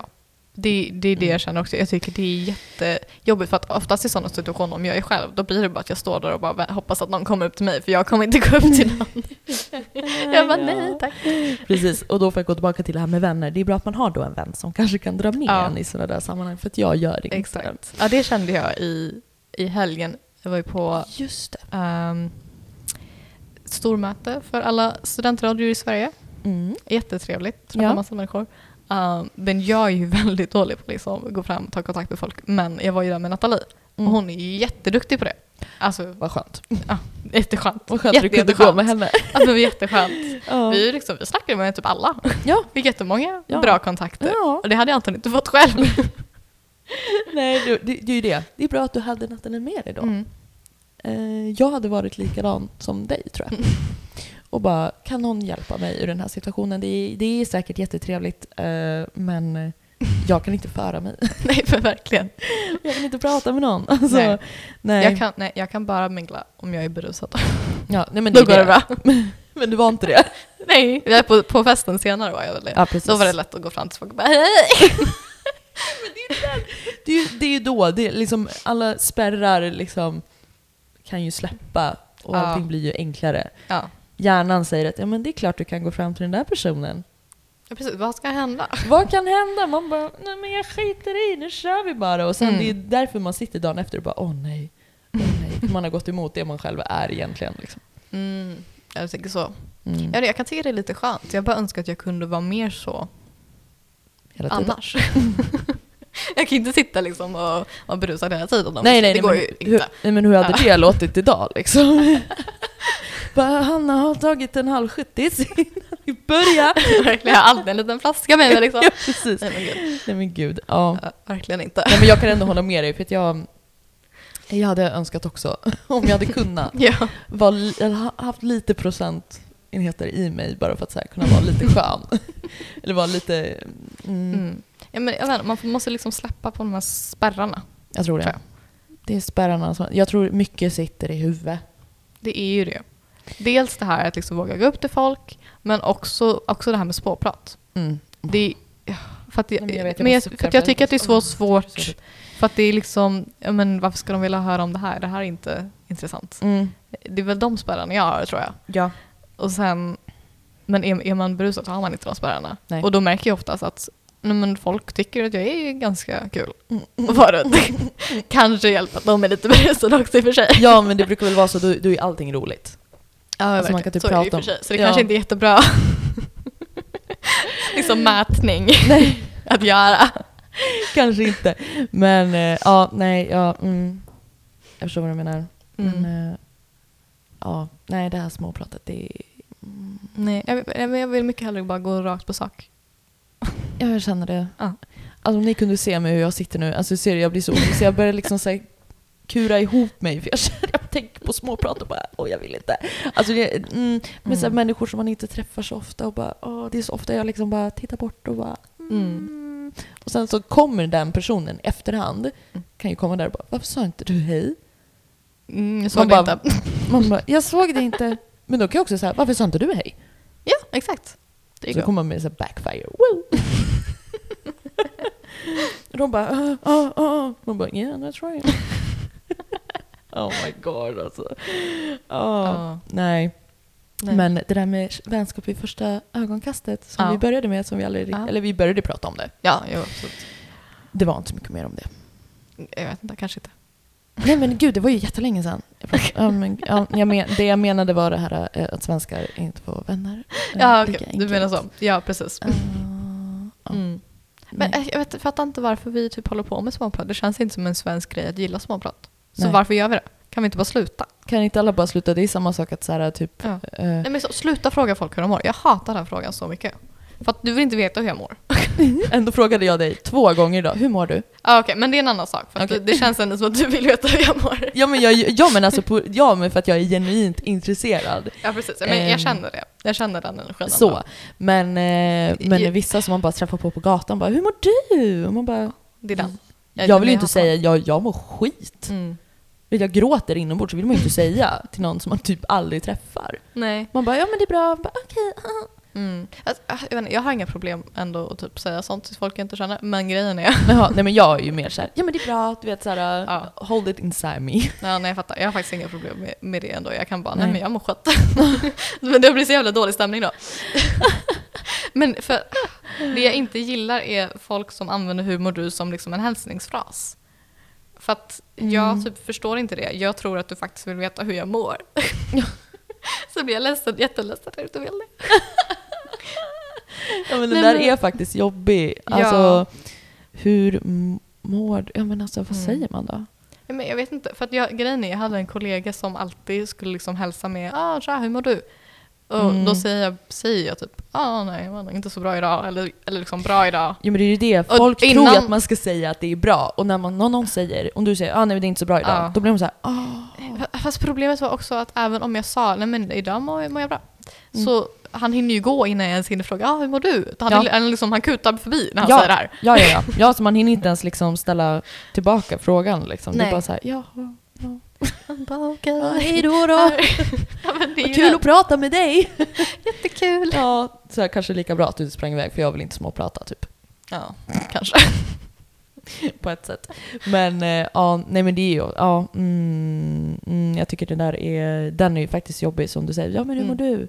Det, det är det Mm. jag känner också. Jag tycker det är jättejobbigt för att oftast i sådana situationer om jag är själv då blir det bara att jag står där och bara hoppas att någon kommer upp till mig för jag kommer inte gå upp till någon. jag bara nej tack. Precis, och då får jag gå tillbaka till det här med vänner. Det är bra att man har då en vän som kanske kan dra med Ja. en i sådana där sammanhang, för att jag gör det inte. Exakt. Ja det kände jag i, i helgen. Jag var ju på Just det. um, stormöte för alla studentradior i Sverige. Mm. Jättetrevligt, träffa Ja. massa människor. Um, men jag är ju väldigt dålig på att liksom gå fram och ta kontakt med folk. Men jag var ju där med Nathalie Mm. och hon är ju jätteduktig på det. Alltså Vad skönt. jätteskönt. Vad skönt att du Jätte- kunde gå med henne. Alltså, det var jätteskönt. Ja. Vi, liksom, vi snackade med typ alla. Ja. Fick jättemånga Ja. bra kontakter. ja. Och det hade jag antagligen inte fått själv. Nej, det, det, det är ju det. Det är bra att du hade Nathalie med dig då. Mm. Eh, jag hade varit likadan som dig tror jag. Och bara, kan någon hjälpa mig ur den här situationen? Det är, det är säkert jättetrevligt, eh, men jag kan inte föra mig. Nej, för verkligen. Jag kan inte prata med någon. Alltså, Nej. nej. Jag, kan, nej, jag kan bara mingla om jag är berusad. ja, nej, men Då är går det bra. Men du var inte det? Nej, jag är på, på festen senare var jag väl det. Ja, precis. Då var det lätt att gå fram till folk och bara hej! Det är, ju- det är ju då, det är liksom, alla spärrar liksom kan ju släppa och Ja. allting blir ju enklare. Ja. Hjärnan säger att ja, men det är klart du kan gå fram till den där personen. ja, precis. Vad ska hända? Vad kan hända? Man bara, nej men jag skiter i, nu kör vi bara. Och sen Mm. det är därför man sitter dagen efter och bara, åh nej. Åh nej. Man har gått emot det man själv är egentligen. Liksom. Mm, jag tänker så. Mm. Ja, jag kan tycka det är lite skönt. Jag bara önskar att jag kunde vara mer så Hela tiden. annars. jag kan inte sitta liksom och vara berusad hela tiden. Nej, nej, det nej, går men, ju hur, inte. nej, men hur hade Ja. det låtit idag liksom? Bara, Hanna har tagit en halv 70 i början. Verkligen, jag har alltid en liten flaska med mig liksom. ja, precis. Nej men gud. Nej men gud. Ja. Ja, verkligen inte. Nej, men jag kan ändå hålla med dig för att jag, jag hade önskat också, om jag hade kunnat, Ja. var, haft lite procentenheter i mig bara för att så här, kunna vara lite skön. Eller vara lite... Mm, Mm. Ja, men, jag vet, man måste liksom släppa på de här spärrarna. Jag tror det. Tror Det är spärrarna som... Jag tror mycket sitter i huvudet. Det är ju det. Dels det här att liksom våga gå upp till folk, men också, också det här med småprat. Mm. Det, för, att, jag vet, för tycker att det är så svårt. För att det är liksom, men varför ska de vilja höra om det här? Det här är inte intressant. Mm. Det är väl de spärrarna jag har tror jag. Ja. Och sen, men är, är man berusad så har man inte de spärrarna. Nej. Och då märker jag oftast att nej, men folk tycker att jag är ganska kul Mm. att vara runt. Kanske hjälper att de är lite berusade också i och för sig. ja, men det brukar väl vara så, då, då är allting roligt. Ja, Alltså, man kan typ så prata om- sig. Så det Ja. kanske inte är jättebra liksom mätning Nej, att göra. kanske inte. Men eh, ja, nej, ja, mm. Jag förstår vad du menar. Mm. Men, eh, ja, nej det här småpratet, det är... Mm. Nej, jag, jag, jag vill mycket hellre bara gå rakt på sak. Ja, jag känner det. Ja. Alltså om ni kunde se mig hur jag sitter nu, alltså ser jag blir så så jag börjar liksom så här, kura ihop mig för jag känner, jag tänker på småprat och bara åh jag vill inte. Alltså det, mm, med så här, Mm. människor som man inte träffar så ofta och bara åh det är så ofta jag liksom bara tittar bort och bara mm. Och sen så kommer den personen efterhand, Mm. kan ju komma där och bara varför sa inte du hej? Mm, jag Man såg det bara- inte. Man bara jag såg det inte. Men då kan jag också säga varför sa inte du hej? Ja, exakt. Det Så kommer man med så backfire. Woo! De bara, uh, uh, uh. Man bara, yeah that's right. oh my god alltså. Ja, Ja. nej. Nej. Men det där med vänskap vid första ögonkastet som Ja. vi började med, som vi aldrig, eller vi började prata om det. Ja, jo, absolut. Det var inte så mycket mer om det. Jag vet inte, kanske inte. Nej men gud, det var ju jättelänge sedan. Ja, men, ja, jag men, det jag menade var det här eh, att svenskar inte får vänner. eh, Ja, okej. Du enkelt. menar så. Ja, precis. Eh, ja. Mm. Men Nej. eh, jag vet, fattar inte varför vi typ håller på med småprat. Det känns inte som en svensk grej att gilla småprat. Så Nej. varför gör vi det? Kan vi inte bara sluta? Kan inte alla bara sluta? Det är samma sak att så här, typ... Ja. eh, Nej, men så, sluta fråga folk hur de mår. Jag hatar den frågan så mycket. För att du vill inte veta hur jag mår. ändå frågade jag dig två gånger idag, hur mår du? Ah, Okej, men det är en annan sak. För att Okej. det, det känns ändå som att du vill veta hur jag mår. Ja men, jag, ja, men alltså på, ja, men för att jag är genuint intresserad. Ja, precis. Men jag Ehm, känner det. Jag känner den energin. Så. ändå. Men, eh, men vissa som man bara träffar på på gatan bara, hur mår du? Och man bara, Det är den. jag vill ju inte säga, jag, jag mår skit. Mm. Jag gråter inombords, så vill man ju inte säga till någon som man typ aldrig träffar. Nej. Man bara, ja men det är bra, okej. ah. Mm. Alltså, jag, vet inte, jag har inga problem ändå att typ säga sånt till folk jag inte känner. Men grejen är... Jaha, nej men jag är ju mer såhär, ja men det är bra, du vet såhär, Ja. hold it inside me. Ja, nej, jag fattar. Jag har faktiskt inga problem med, med det ändå. Jag kan bara, nej, Nej. men jag mår skit. men det blir så jävla dålig stämning då. men för det jag inte gillar är folk som använder hur mår du som liksom en hälsningsfras. För att jag Mm. typ förstår inte det. Jag tror att du faktiskt vill veta hur jag mår. så blir jag ledsen, jätteledsen när du inte vill det. Ja men den Nej, där men- är faktiskt jobbig. Ja. Alltså, hur m- mår du? Ja men alltså vad Mm. säger man då? Ja, men jag vet inte, för att jag, grejen är, jag hade en kollega som alltid skulle liksom hälsa med ah, tja, hur mår du? Och Mm. då säger jag, säger jag typ ah, nej, jag var inte så bra idag, eller, eller liksom bra idag. Jo men det är ju det, folk tror innan- ju att man ska säga att det är bra och när man, någon, någon säger, om du säger ah, nej det är inte så bra idag, Ja. då blir de såhär ah. Fast problemet var också att även om jag sa nej men idag mår mår jag bra. Mm. Så han hinner ju gå innan jag ens hinner fråga ah, hur mår du? Han, Ja. han, liksom, han kutar förbi när han Ja. säger det här. Ja, ja, ja. ja, så man hinner inte ens liksom ställa tillbaka frågan liksom. Det är Nej. bara såhär, ja, Ja hej då då. ja, men det är Vad kul att prata med dig. Jättekul. Ja, så här, kanske lika bra att du sprang iväg för jag vill inte småprata typ. Ja, kanske. På ett sätt. Men eh, ja, nej men det är ju, ja, mm, mm, jag tycker den där är, den är ju faktiskt jobbig som du säger. Ja men hur mår Mm. du?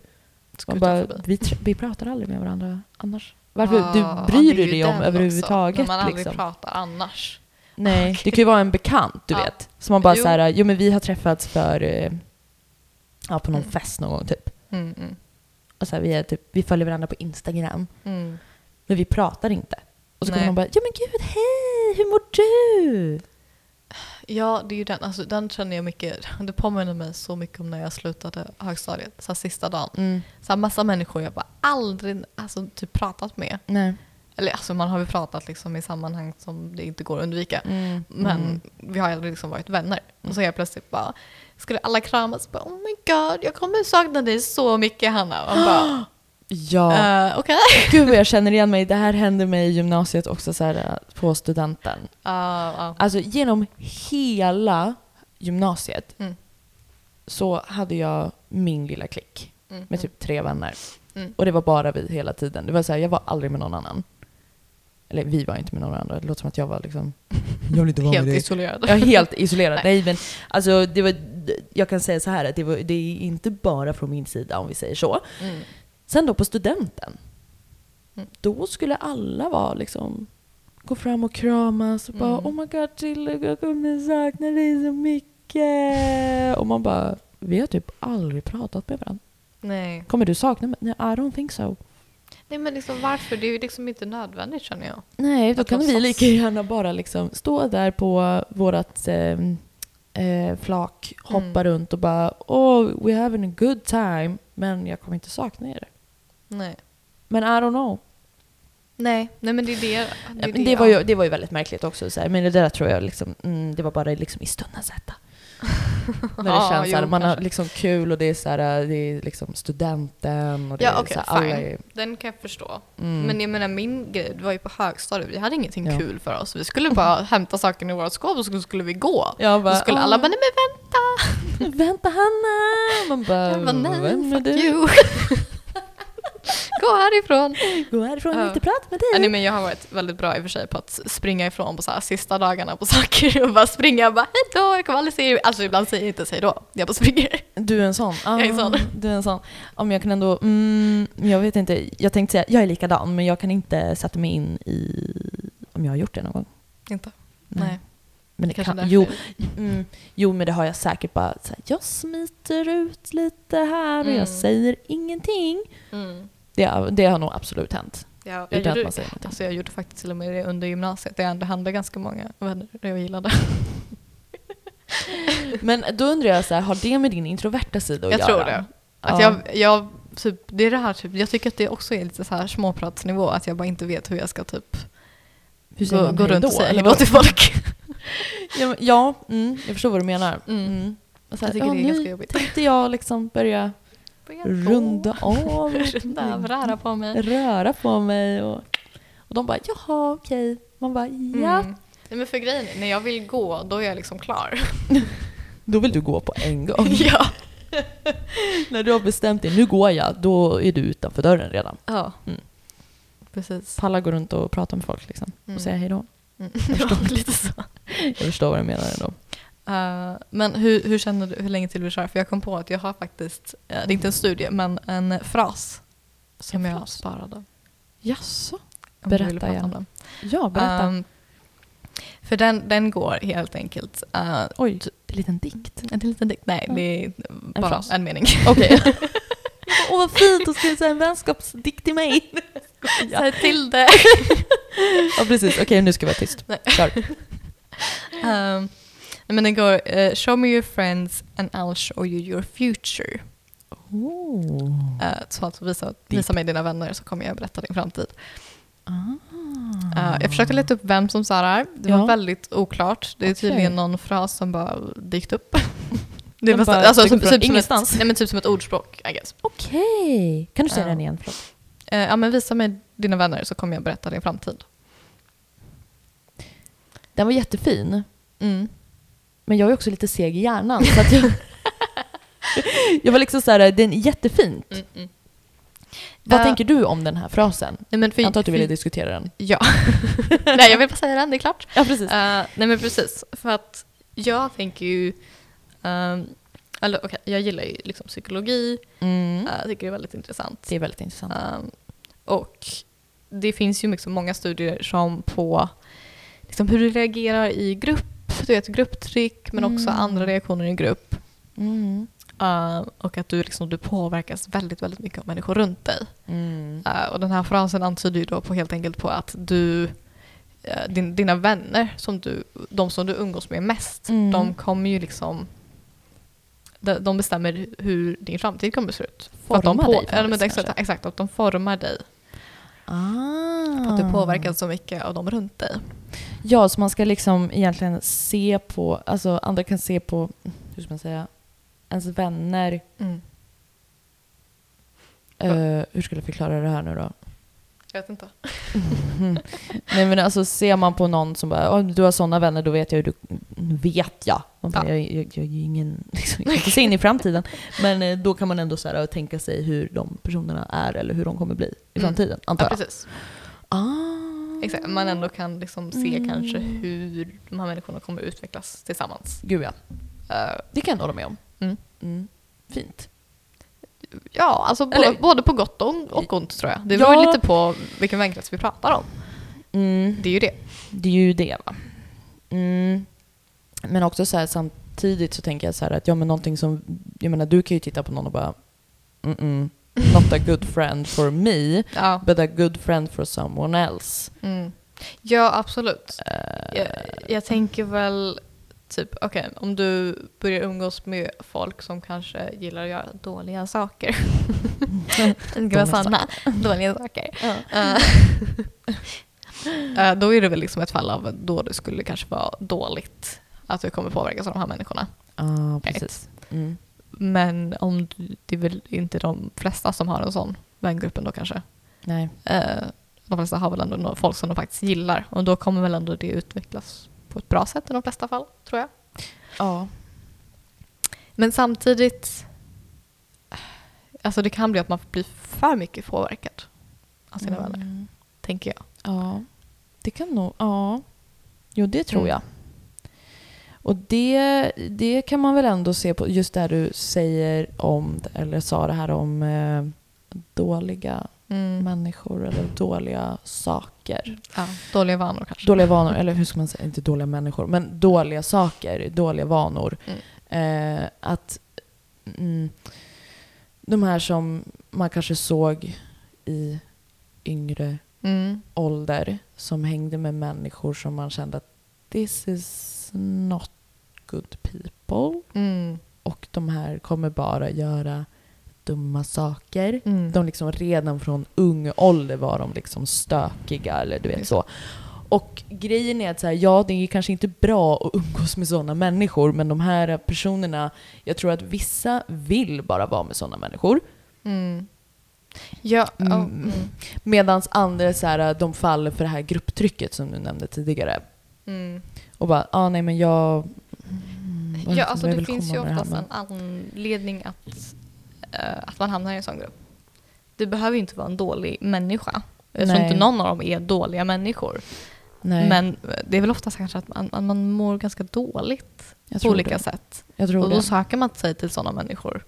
Man bara, vi, vi pratar aldrig med varandra annars. Varför? Ah, du bryr du dig om överhuvudtaget? När man aldrig liksom. pratar annars. Nej, Okej. det kan ju vara en bekant, du Ja. vet. Som man bara Jo. så här, jo men vi har träffats för, eh, ja på någon Mm. fest någon gång typ. Mm, mm, Och så här, vi, är typ, vi följer varandra på Instagram, mm. men vi pratar inte. Och så kommer man bara, ja men gud, hej, hur mår du? Ja, det är ju den. Alltså, den känner jag mycket. Det påminner mig så mycket om när jag slutade högstadiet. Så här, sista dagen. Mm. Så här, massa människor jag bara aldrig alltså, typ pratat med. Nej. Eller alltså, man har ju pratat liksom, i sammanhang som det inte går att undvika. Mm. Men Mm. vi har aldrig liksom varit vänner. Och så är jag plötsligt bara, skulle alla kramas? Bara, oh my god, jag kommer sakna dig så mycket Hanna. Och bara, Ja. eh, okej. Gud jag känner igen mig. Det här hände mig i gymnasiet också så här, på studenten. Ja, ja. Alltså genom hela gymnasiet Mm. så hade jag min lilla klick Mm, med typ tre vänner. Mm. Och det var bara vi hela tiden. Det var så här, jag var aldrig med någon annan. Eller vi var inte med någon annan. Det låter som att jag var liksom... Jag vill inte mm. Helt isolerad. Jag är helt isolerad. Nej. Nej. men alltså det var, jag kan säga så här att det, var, det är inte bara från min sida om vi säger så. Mm. Sen då på studenten, Mm. då skulle alla vara liksom gå fram och kramas och bara Mm. Oh my god Chille, jag kommer sakna dig så mycket. och man bara, vi har typ aldrig pratat med varandra. Nej. Kommer du sakna mig? Nej, I don't think so. Nej men liksom varför? Det är ju liksom inte nödvändigt känner jag. Nej, då kan vi lika gärna bara liksom stå där på vårat eh, eh, flak, hoppa Mm. runt och bara Oh, we're having a good time. Men jag kommer inte sakna er. Nej. Men I don't know. Nej, nej men det är det. Det, är men det, var ju, det var ju väldigt märkligt också. Så här. Men det där tror jag liksom, mm, det var bara liksom i stundens hetta. När det Ja, känns jo, man har kanske. liksom kul och det är, så här, det är liksom studenten och det Ja är alla är, Den kan jag förstå. mm. Men jag menar min grej, det var ju på högstadiet, vi hade ingenting Ja. kul för oss. Vi skulle bara hämta sakerna i vårt skåp och så skulle vi gå. jag Och bara, så skulle "Ah, alla bara nej men vänta! vänta Hanna! Man bara, Jag bara nej, fuck du? you. Gå härifrån! Gå härifrån, jag Ja. vill inte prata med Ja, dig. nej, men jag har varit väldigt bra i och för sig på att springa ifrån på så här, sista dagarna på saker och bara springa och bara hejdå, jag kommer aldrig se er. Alltså ibland säger jag inte hejdå, jag bara springer. Du är en sån? Jag är en sån. Ah, Du är en sån. Om jag kan ändå, mm, jag vet inte, jag tänkte säga, jag är likadan men jag kan inte sätta mig in i om jag har gjort det någon gång. Inte? Nej. Men det Kanske kan, jo, mm, jo, men det har jag säkert bara, så här, jag smiter ut lite här och Mm. jag säger ingenting. Mm. Det, det har nog absolut hänt. Jag, Utan jag, gjorde, man säger någonting. alltså jag gjorde faktiskt till och med det under gymnasiet. Jag ändå hade ganska många vänner jag gillade. Men då undrar jag, så här, har det med din introverta sida att Jag göra? tror det. Att Ja. jag, jag, typ, det är det här, typ, jag tycker att det också är lite så här småpratsnivå. Att jag bara inte vet hur jag ska typ Hur gå, gå runt då, och säga hejdå till folk. Ja, ja mm, jag förstår vad du menar. Mm. Mm. Och så här, Jag tycker ja, det är nu ganska jobbigt. tänkte jag liksom börja runda av, Runda av, röra på mig. röra på mig. Och, och de bara, jaha, okej. Man bara, ja. Mm. Nej, men för grejen är, när jag vill gå, då är jag liksom klar. Då vill du gå på en gång. ja. När du har bestämt dig, nu går jag, då är du utanför dörren redan. ja. Mm. Precis. Palla gå runt och prata med folk liksom. Mm. Och säga hej då. Mm. Ja, lite så. Jag förstår vad du menar ändå. Uh, men hur, hur känner du, hur länge till vill du köra? För jag kom på att jag har faktiskt, eh, det är inte en studie, men en fras som En jag fras? sparade. Jaså? Berätta den. Ja, berätta. Um, för den, den går helt enkelt, uh, Oj, en liten dikt. en liten dikt, nej Ja. det är bara fras. en mening. Okej. Åh vad fint, då ska jag säga en vänskapsdikt till mig. Säg till det. Ja precis, okej nu ska jag vara tyst. Nej. Kör. Um, men den går, eh, show me your friends and I'll show you your future. Oh. Uh, så alltså visa, visa mig dina vänner så kommer jag berätta din framtid. Ah. Uh, jag försökte leta upp vem som sa det här. Det Ja. var väldigt oklart. Det är Okej. tydligen någon fras som bara dykt upp. Det är nästan, bara alltså, typ, typ, som ett, nej, men typ som ett ordspråk, I guess. Okej, kan du säga Ja. den igen? Förlåt. Eh, ja, men visa mig dina vänner så kommer jag berätta din framtid. Den var jättefin, Mm. men jag är också lite seg i hjärnan. Så att jag, jag var liksom så här, den är jättefint. Mm, mm. Vad Eh, tänker du om den här frasen? Nej, men för, Jag antar att du ville diskutera den. Ja. nej, jag vill bara säga den, det är klart. Ja, precis. Eh, nej, men precis. För att jag tänker ju... Um, eller, okay, jag gillar ju liksom psykologi. Mm. Eh, jag tycker det är väldigt intressant. Det är väldigt intressant. Um, och det finns ju liksom många studier som på liksom hur du reagerar i grupp, du vet grupptryck men också Mm. andra reaktioner i grupp. Mm. Uh, och att du, liksom, du påverkas väldigt, väldigt mycket av människor runt dig. Mm. Uh, och den här frasen antyder ju då på helt enkelt på att du, uh, din, dina vänner, som du, de som du umgås med mest, Mm. de kommer ju liksom de, de bestämmer hur din framtid kommer att se ut. Att Formar de dig, får man eller, men exakt, exakt, att de formar dig. Ah. Att du påverkas så mycket av dem runt dig. Ja, så man ska liksom egentligen se på, alltså andra kan se på, hur ska man säga, ens vänner. Eh, hur skulle jag förklara det här nu då? Jag vet inte. Nej men alltså ser man på någon som bara, "Åh, du har sådana vänner, då vet jag hur du, vet jag. Man bara, Ja. jag, jag, jag är ju ingen, liksom, jag kan inte se in i framtiden. Men eh, då kan man ändå så här, tänka sig hur de personerna är eller hur de kommer bli i Mm. framtiden, antar Ja, jag. precis. Ah. Exakt. Man ändå kan liksom se Mm. kanske hur de här människorna kommer utvecklas tillsammans. Gud ja. Eh, Det kan jag hålla med om. Mm. Mm. Fint. Ja, alltså både, både på gott och, ont tror jag. Det beror Ja. lite på vilken vänkrets vi pratar om. Mm. Det är ju det. Det är ju det va. Mm. Men också så här, samtidigt så tänker jag så här att ja men någonting som, jag menar du kan ju titta på någon och bara Mm-mm, not a good friend for me, Ja, but a good friend for someone else. mm. ja absolut. Eh, Jag, jag tänker väl typ, okej, om du börjar umgås med folk som kanske gillar att göra dåliga saker. Det ska vara sanna dåliga saker. ja. Eh, då är det väl liksom ett fall av då det skulle kanske vara dåligt att du kommer påverkas av de här människorna. ah, precis. Mm. Men om du, det är väl inte de flesta som har en sån vängruppen då kanske. Nej. Eh, de flesta har väl ändå folk som de faktiskt gillar och då kommer väl ändå det utvecklas på ett bra sätt i de flesta fall, tror jag. Ja. Men samtidigt, alltså det kan bli att man blir för mycket påverkad av sina vänner, Mm. tänker jag. Ja, det kan nog... Ja. Jo, det tror Mm. jag. Och det, det kan man väl ändå se på, just det här du säger om, eller sa det här om eh, dåliga Mm. människor eller dåliga saker. Ja, dåliga vanor kanske. Dåliga vanor, eller hur ska man säga, inte dåliga människor, men dåliga saker, dåliga vanor. Eh, att mm, de här som man kanske såg i yngre Mm. ålder som hängde med människor som man kände att this is not good people. Mm. Och de här kommer bara göra dumma saker. Mm. De liksom redan från ung ålder var de liksom stökiga eller du vet så. Och grejen är att så här, ja, det är kanske inte bra att umgås med sådana människor, men de här personerna, jag tror att vissa vill bara vara med sådana människor. Mm. Ja, ja, Mm. mm. Medan andra så här, de faller för det här grupptrycket som du nämnde tidigare. Mm. Och bara, ah, nej men jag... mm, Ja, alltså det finns ju oftast en anledning att, att man hamnar i en sån grupp. Det behöver ju inte vara en dålig människa. Jag tror inte någon av dem är dåliga människor. Nej, Men eh, det är väl oftast kanske att man, man mår ganska dåligt jag på olika det. sätt. Och då det. söker man sig till sådana människor.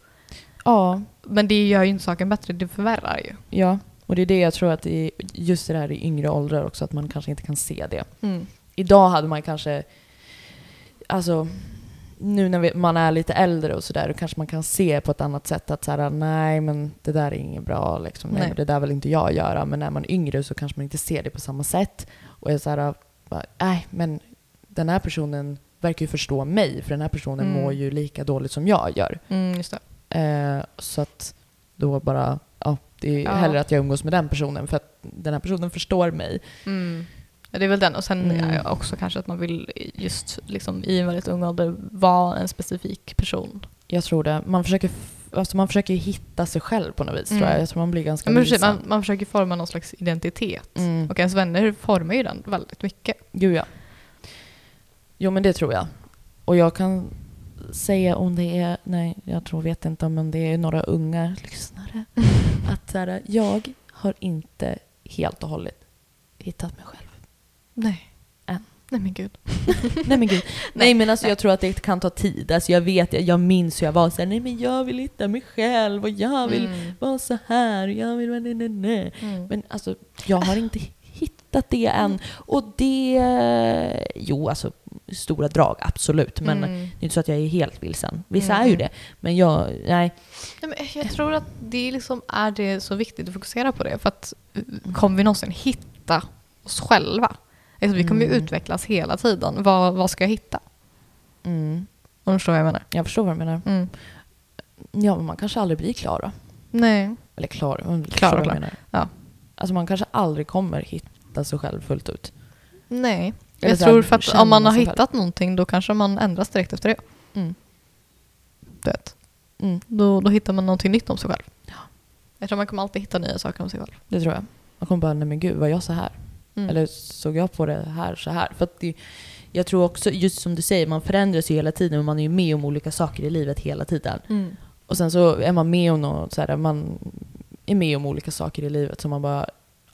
Ja, Men det gör ju inte saken bättre, det förvärrar ju. ja. Och det är det jag tror att är, just det här i yngre åldrar också, att man kanske inte kan se det. Mm. Idag hade man kanske, alltså nu när vi, man är lite äldre och sådär, då kanske man kan se på ett annat sätt att såhär, nej men det där är inget bra, liksom. nej, Nej. det där vill inte jag göra. Men när man är yngre så kanske man inte ser det på samma sätt. Och är såhär, bara, nej men den här personen verkar ju förstå mig, för den här personen Mm. mår ju lika dåligt som jag gör. Mm. Eh, så att då bara, ja, det är Ja. hellre att jag umgås med den personen för att den här personen förstår mig. Mm. Ja, det är väl den. Och sen Mm. också kanske att man vill just liksom, i en väldigt ung ålder vara en specifik person. Jag tror det. Man försöker, alltså man försöker hitta sig själv på något vis Mm. tror jag. Jag tror man blir ganska Ja, precis, man, man försöker forma någon slags identitet. Mm. Och ens vänner formar ju den väldigt mycket. Gud ja. Jo men det tror jag. Och jag kan säga om det är, nej jag tror, vet inte om det är några unga lyssnare. att så här, jag har inte helt och hållet hittat mig själv. Nej. Än. Nej men gud. Nej men gud. nej, men alltså nej. jag tror att det kan ta tid. Alltså jag vet, jag, jag minns hur jag var såhär, nej men jag vill hitta mig själv och jag vill Mm. vara så här och jag vill vara nej, nej, nej. Mm. Men alltså jag har inte hittat det än. Och det, jo alltså stora drag absolut. Men Mm. det är inte så att jag är helt vilsen. Vissa Mm. är ju det. Men jag, nej. Nej, men jag tror att det liksom är det så viktigt att fokusera på det. För att eh, kommer vi någonsin hitta oss själva? Alltså, vi kommer ju Mm. utvecklas hela tiden. Vad, vad ska jag hitta? Mm. Om du förstår vad jag menar. Jag förstår vad du menar. Mm. Ja, men man kanske aldrig blir klar då. Nej. Eller klar, om du Klar förstår vad jag klar. menar. Ja. Alltså man kanske aldrig kommer hitta sig själv fullt ut. Nej. Eller Jag så här, tror för att om man har sig själv. hittat någonting då kanske man ändras direkt efter det. Mm. Du vet. Mm. Då, då hittar man någonting nytt om sig själv. Ja. Jag tror man kommer alltid hitta nya saker om sig själv. Det tror jag. Man kommer bara, nej men gud, var jag så här? Mm. Eller såg jag på det här så här? För att det, jag tror också, just som du säger, man förändras ju hela tiden och man är ju med om olika saker i livet hela tiden. Mm. Och sen så är man med om något, så här, man är med om olika saker i livet som man bara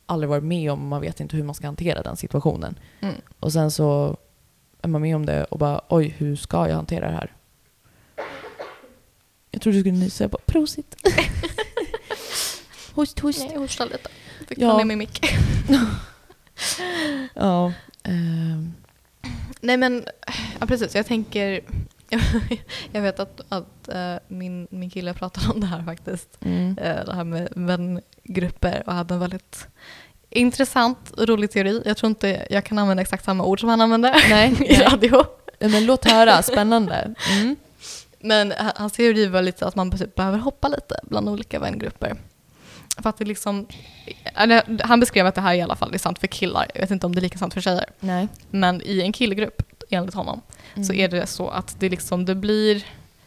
aldrig varit med om och man vet inte hur man ska hantera den situationen. Mm. Och sen så är man med om det och bara oj, hur ska jag hantera det här? Jag trodde du skulle nysa, jag bara prosit. host, host. Nej, jag hostar lite. Fick Ja. ta ner min mick. Ja. ehm, Nej men, ja precis. Jag tänker, jag vet att, att eh, min, min kille pratade om det här faktiskt. mm. Eh, det här med vängrupper och hade en väldigt intressant och rolig teori. Jag tror inte jag kan använda exakt samma ord som han använde Nej, i nej. radio. Men låt höra, spännande. Mm. Men hans teori var lite att man typ behöver hoppa lite bland olika vängrupper. För att det liksom, han beskrev att det här i alla fall är sant för killar. Jag vet inte om det är lika sant för tjejer. Nej. Men i en killgrupp, enligt honom, så Mm. är det så att det liksom, det blir,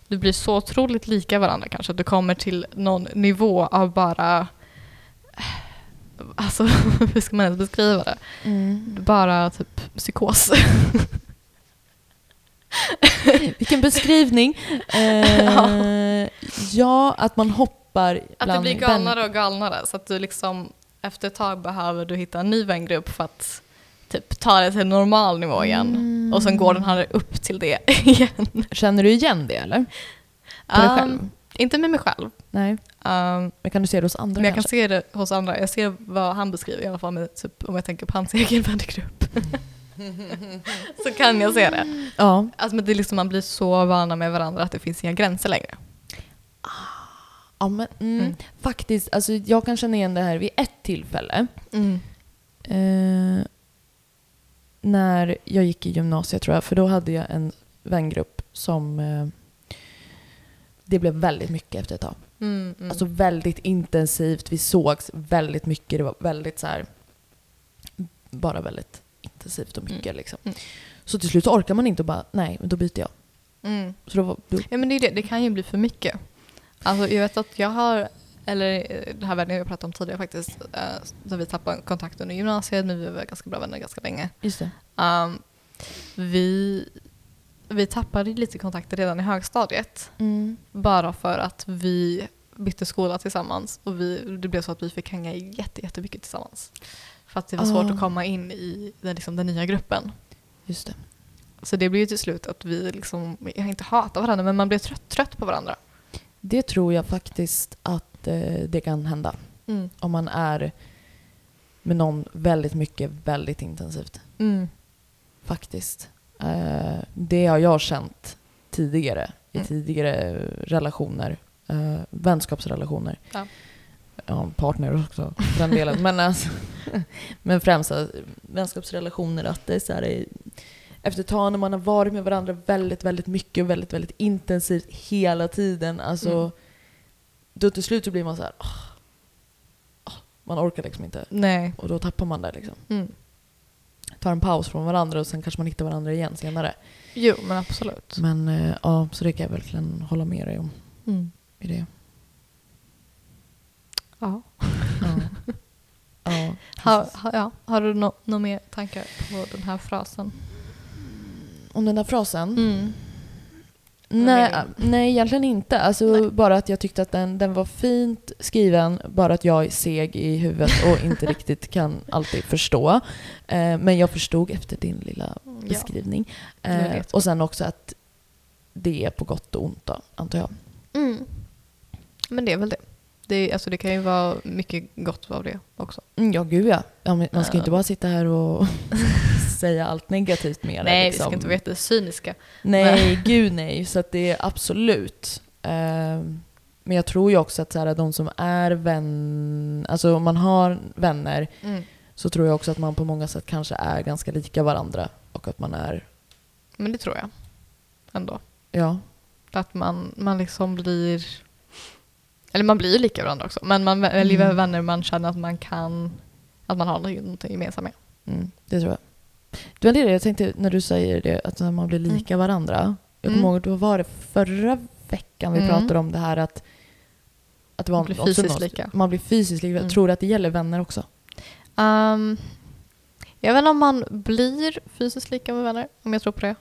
du blir så otroligt lika varandra kanske. Att du kommer till någon nivå av bara, alltså hur ska man ens beskriva det? Mm. Bara typ psykos. Vilken beskrivning. Eh, ja, att man hoppar Att det blir galnare och galnare. Så att du liksom, efter ett tag behöver du hitta en ny vängrupp för att typ ta det till normal nivå igen. Mm. Och sen går den här upp till det igen. Känner du igen det eller? På dig Um, själv? Inte med mig själv. Nej. Um, Men kan du se det hos andra men jag kan kanske? se det hos andra. Jag ser vad han beskriver i alla fall med, typ, om jag tänker på hans egen vännergrupp. så kan jag se det. Ja. Alltså, men det är liksom, man blir så vana med varandra att det finns inga gränser längre. Ja men, mm, Mm. Faktiskt, alltså, jag kan känna igen det här vid ett tillfälle. Eh, när jag gick i gymnasiet tror jag, för då hade jag en vängrupp som eh, det blev väldigt mycket efter ett tag. Mm, mm. Alltså väldigt intensivt, vi sågs väldigt mycket, det var väldigt så här bara väldigt intensivt och mycket Mm. liksom. Mm. Så till slut så orkar man inte och bara, nej men då byter jag. mm. Så då, då, Ja men det är det, det kan ju bli för mycket. Alltså jag vet att jag har, eller eh, det här vänner jag pratade om tidigare faktiskt, eh, där vi tappade kontakt under gymnasiet men vi var ganska bra vänner ganska länge. just. Um, vi, vi tappade lite kontakter redan i högstadiet. Mm. Bara för att vi bytte skola tillsammans och vi, det blev så att vi fick hänga jätte, jättemycket tillsammans. För att det var svårt Ah. att komma in i den, liksom, den nya gruppen. Just det. Så det blev ju till slut att vi liksom, jag inte hatar varandra men man blev trött, trött på varandra. Det tror jag faktiskt att eh, det kan hända. Mm. Om man är med någon väldigt mycket, väldigt intensivt. Mm. Faktiskt. Eh, det har jag känt tidigare. I Mm. tidigare relationer. Eh, vänskapsrelationer. Ja. Ja, partner också för den delen. men, alltså, men främst vänskapsrelationer. Att det är så här, efter ett tag när man har varit med varandra väldigt, väldigt mycket och väldigt, väldigt intensivt hela tiden. Alltså, Mm. Då till slut så blir man så här. "Åh, åh", man orkar liksom inte. Nej. Och då tappar man det liksom. Mm. Tar en paus från varandra och sen kanske man hittar varandra igen senare. Jo, men absolut. Men eh, ja, så det kan jag verkligen hålla med dig om. Mm. I det. Ja. Ja. ja, Ha, precis. ha, ja. Har du några nå mer tankar på den här frasen? Om den där frasen? Mm. Nej, nej, egentligen inte. Alltså, Nej. Bara att jag tyckte att den, den var fint skriven, bara att jag är seg i huvudet och inte riktigt kan alltid förstå. Eh, men jag förstod efter din lilla beskrivning. Eh, och sen också att det är på gott och ont då, antar jag. Mm. Men det är väl det. Det, alltså det kan ju vara mycket gott av det också. Mm, Ja, gud ja. man ska ju inte bara sitta här och säga allt negativt med det. Nej, vi liksom. ska inte vara jättecyniska. Nej, gud nej. Så det är absolut. Ehm, men jag tror ju också att så här, de som är vän, alltså om man har vänner Mm. så tror jag också att man på många sätt kanske är ganska lika varandra. Och att man är, Men det tror jag ändå. ja, Att man, man liksom blir... Eller man blir ju lika varandra också. Men man väljer Mm. vänner man känner att man kan... Att man har någonting gemensamt med. mm, det tror jag. Det var det jag tänkte när du säger det, att man blir lika varandra. Jag kommer Mm. ihåg, då var det förra veckan vi Mm. pratade om det här att, att det var Man blir fysiskt något- lika. Man blir fysiskt lika. Mm. Tror att det gäller vänner också. Um, jag vet inte om man blir fysiskt lika med vänner, om jag tror på det.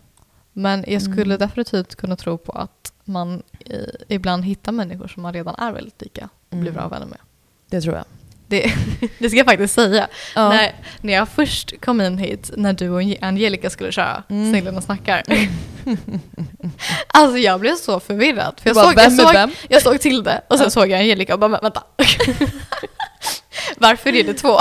Men jag skulle Mm. definitivt kunna tro på att man eh, ibland hittar människor som man redan är väldigt lika och blir Mm. bra vänner med. Det tror jag. Det, det ska jag faktiskt säga. Ja. När, när jag först kom in hit, när du och Angelica skulle köra Mm. Och snackar. alltså jag blev så förvirrad. För jag, bara, såg, jag, såg, jag såg till det och sen Ja. såg jag Angelica och bara, "Men vänta. Varför är det två?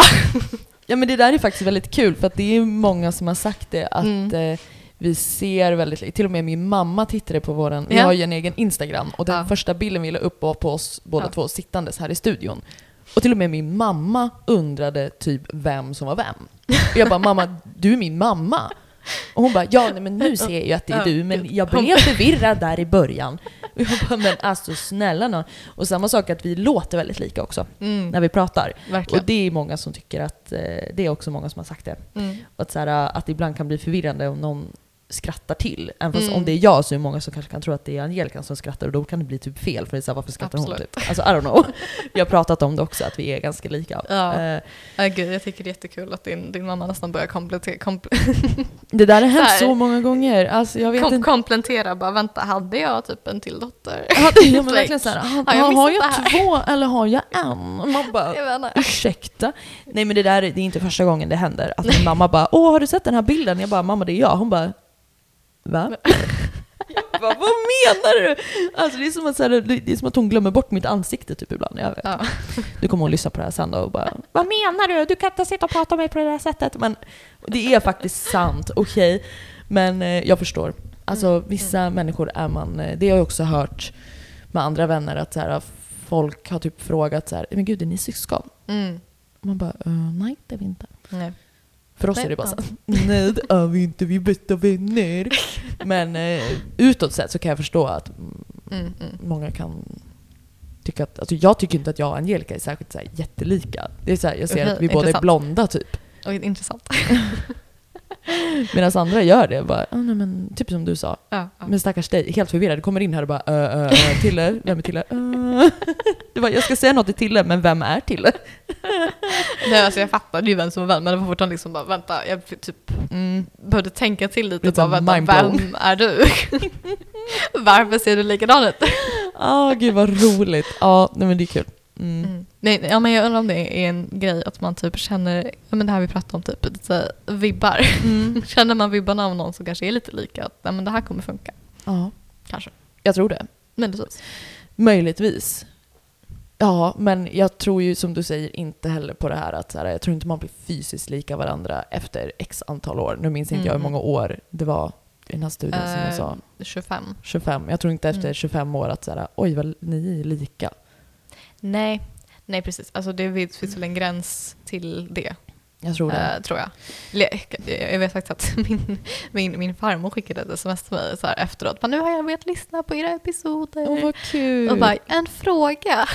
Ja men det där är faktiskt väldigt kul för att det är många som har sagt det att Mm. eh, vi ser väldigt li- Till och med min mamma tittade på våran, vi Ja. har ju en egen Instagram och den Ja. första bilden vi la upp var på oss båda Ja. två sittandes här i studion. Och till och med min mamma undrade typ vem som var vem. Och jag bara mamma, du är min mamma. Och hon bara ja nej, men nu ser jag ju att det är du men jag blev förvirrad där i början. Och jag bara men alltså snälla nån. Och samma sak att vi låter väldigt lika också Mm, när vi pratar. verkligen. Och det är många som tycker att, eh, det är också många som har sagt det. Mm. Och att, så här, att det ibland kan bli förvirrande om någon skrattar till. Även fast Mm. om det är jag så är det många som kanske kan tro att det är Angelica som skrattar och då kan det bli typ fel för det är så här, varför skrattar hon Absolut. typ? Alltså I don't know. Vi har pratat om det också, att vi är ganska lika. Ja. Ja, gud, jag tycker det är jättekul att din, din mamma nästan börjar komplettera, kompl det där har hänt Så många gånger. Alltså jag vet kom, inte. komplettera. Bara vänta, hade jag typ en till dotter? Ja, men verkligen så här, har, har jag har, har jag två eller har jag en? Man bara, ursäkta? Nej men det där det är inte första gången det händer. Att min mamma bara, åh har du sett den här bilden? Jag bara, mamma det är jag. Hon bara, va? Jag bara, vad menar du? Alltså det är, som att, så här, det är som att hon glömmer bort mitt ansikte typ ibland. Jag vet. Ja. Du kommer hon lyssna på det här sen och bara, vad menar du? Du kan inte sitta och prata med mig på det där sättet. Men det är faktiskt sant, okej. Men eh, jag förstår. Alltså Mm, vissa människor är man, eh, det har jag också hört med andra vänner att så här, folk har typ frågat så här, men gud är ni syskon? Mm. Man bara, uh, nej det är vi inte. Nej. För oss Nej, är det bara ja. så nej det är vi inte, vi är bästa vänner. Men eh, utåt sett så kan jag förstå att mm, Mm, många kan tycka att, alltså jag tycker inte att jag och Angelica är särskilt så här, jättelika. Det är så här, jag ser att vi båda är intressant. blonda typ. Oj, intressant. Medan andra gör det. Bara, "Ah, nej, men, typ som du sa. Ja, ja. Men stackars dig, helt förvirrad. Du kommer in här och bara ö, ö, ö, Tille, vem är Tille? Ö. Du bara, jag ska säga något till Tille, men vem är Tille? Nej, alltså jag fattade ju vem som var vem, men det var fortfarande liksom bara vänta, jag typ Mm. behövde tänka till lite. Lite Bara, vänta, vem är du? Varför ser du likadan ut? Ah, gud vad roligt. Ja, nej, men det är kul. Mm. Mm. Nej, ja, men jag undrar om det är en grej att man typ känner, ja, men det här vi pratade om, typ lite vibbar. Mm. Känner man vibbarna av någon som kanske är lite lika, att ja, men det här kommer funka. Ja, Kanske. jag tror det. Möjligtvis. Möjligtvis. Ja, men jag tror ju som du säger inte heller på det här att så här, jag tror inte man blir fysiskt lika varandra efter x antal år. Nu minns inte jag hur Mm. många år det var i den här studien som jag Eh, sa. 25. 25. Jag tror inte efter Mm. 25 år att så här, oj vad ni är lika. Nej, nej precis. Alltså det finns väl en gräns till det. Jag tror det. Eh, tror jag. Jag vet faktiskt att min, min, min farmor skickade ett sms till mig så här efteråt. Nu har jag börjat lyssna på era episoder. Åh vad kul! och bara, en fråga.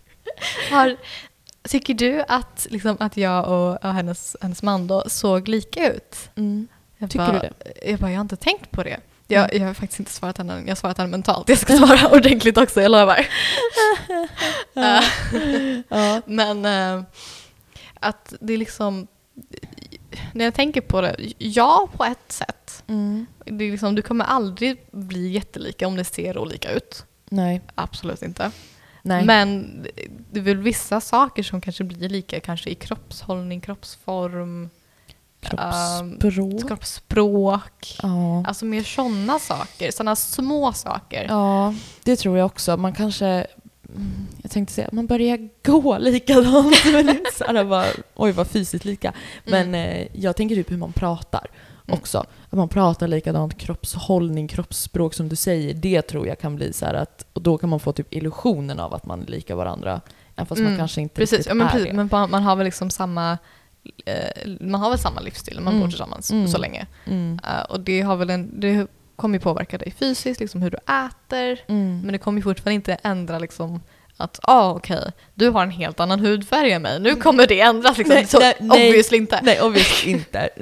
har, tycker du att, liksom, att jag och, och hennes, hennes man då såg lika ut? mm. Jag Tycker bara, du det? Jag bara, jag har inte tänkt på det. Jag, jag har faktiskt inte svarat henne, jag har svarat henne mentalt. Jag ska svara ordentligt också, jag lovar. Ja. Men eh, att det är liksom, när jag tänker på det, ja på ett sätt. Mm. Det är liksom, du kommer aldrig bli jättelika om det ser olika ut. Nej. Absolut inte. Nej. Men det är väl vissa saker som kanske blir lika, kanske i kroppshållning, kroppsform, Kroppsspråk. kroppsspråk. ja. Alltså mer sådana saker, sådana små saker. ja, det tror jag också. Man kanske... mm, Jag tänkte säga man börjar gå likadant. Men är så här bara, oj vad fysiskt lika. Men eh, jag tänker typ hur man pratar Mm. också. Att man pratar likadant, kroppshållning, kroppsspråk som du säger. Det tror jag kan bli så här att, och då kan man få typ illusionen av att man är lika varandra. Även fast man Mm, kanske inte Precis, riktigt ja, men, är precis det. men man man har väl liksom samma man har väl samma livsstil, man Mm. bor tillsammans Mm. så länge. Mm. Eh, och det, har väl en, det kommer ju påverka dig fysiskt, liksom hur du äter. Mm. Men det kommer ju fortfarande inte ändra liksom att ah, okej, du har en helt annan hudfärg än mig. Nu kommer det ändras liksom. Nej, så, nej, nej. obviously inte. Nej, obviously inte.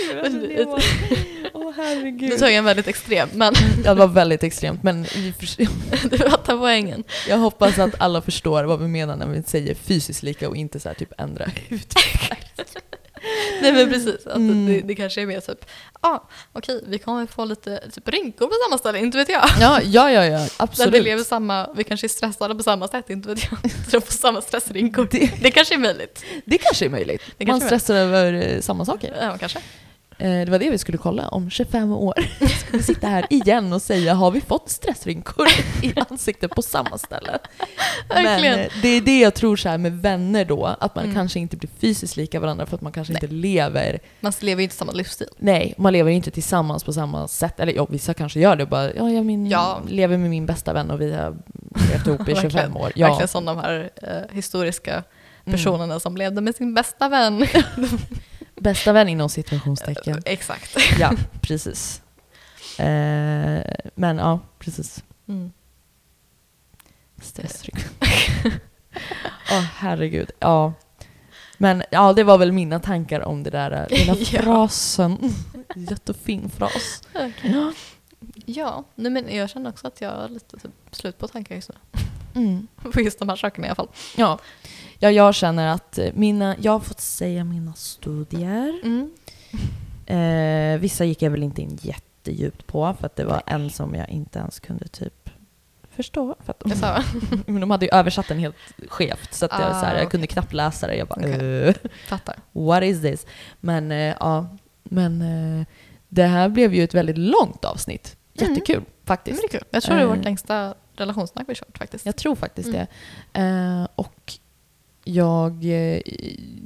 det Nu herregud. tog jag en väldigt extrem, men Ja, det var väldigt extremt, men du fattar poängen. jag hoppas att alla förstår vad vi menar när vi säger fysiskt lika och inte så här typ ändra hudfärg. Nej men precis, att Mm. det, det kanske är mer typ, ah, okej vi kommer få lite typ rynkor på samma ställe, inte vet jag. Ja, ja, ja, ja Där vi absolut. lever samma, vi kanske är stressade på samma sätt, inte vet jag. Så får samma stressrynkor. Det, Det kanske är möjligt. det kanske är möjligt. Det Man stressar över eh, samma saker. Ja, kanske. Eh, Det var det vi skulle kolla om 25 år. Vi sitta här igen och säga har vi fått stressrynkor i ansiktet på samma ställe? Men eh, det är det jag tror så här med vänner då, att man Mm. kanske inte blir fysiskt lika varandra för att man kanske Nej. inte lever Man lever ju inte samma livsstil. Nej, man lever inte tillsammans på samma sätt. Eller ja, vissa kanske gör det. Bara, ja, jag min, Ja. lever med min bästa vän och vi har levt ihop i 25 Verkligen. år. Ja. Verkligen som de här eh, historiska Mm. personerna som levde med sin bästa vän. Bästa vän inom situationstecken. Exakt. Ja, precis. Eh, men ja, precis. Mm. Stressryck. Åh herregud. Ja. Men ja, det var väl mina tankar om det där eh, lilla Ja. frasen. Jättefin fras. Ja. Ja, nej, men jag känner också att jag har lite typ, slut på tankar just nu. Mm. På just de här sakerna i alla fall. Ja. Ja, jag känner att eh, mina, jag har fått säga mina studier. Mm. Eh, vissa gick jag väl inte in jättedjupt på för att det var en som jag inte ens kunde typ förstå. För att Jag sa, men de hade ju översatt den helt skevt så att jag, Ah, så här, jag okej. kunde knappt läsa det. Jag bara eh, fattar. what is this? Men eh, ja, men eh, det här blev ju ett väldigt långt avsnitt. Mm. Jättekul Men faktiskt. Jag tror det är Eh. vårt längsta relationssnack vi kört faktiskt. Jag tror faktiskt Mm. det. Eh, och jag, eh,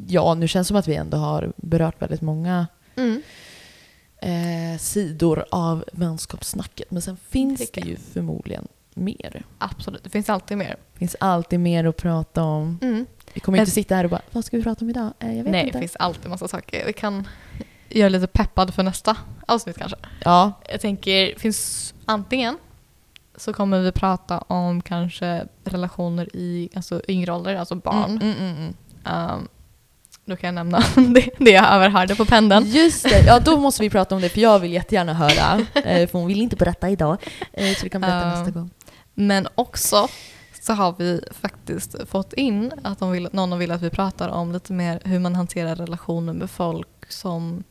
ja nu känns det som att vi ändå har berört väldigt många Mm. eh, sidor av vänskapssnacket. Men sen finns Tycker det ju förmodligen mer. Absolut, det finns alltid mer. Det finns alltid mer att prata om. Mm. Vi kommer inte sitta här och bara, vad ska vi prata om idag? Eh, jag vet Nej, inte. det finns alltid massa saker. Vi kan göra lite peppad för nästa avsnitt kanske. Ja, Jag tänker, finns antingen så kommer vi prata om kanske relationer i alltså yngre ålder, alltså barn. Mm, mm, mm. Um, då kan jag nämna det, det jag överhörde på pendeln. Just det, ja då måste vi prata om det för jag vill jättegärna höra. Eh, för hon vill inte berätta idag. Eh, så vi kan berätta Ja. nästa gång. Men också så har vi faktiskt fått in att de vill, någon vill att vi pratar om lite mer hur man hanterar relationer med folk som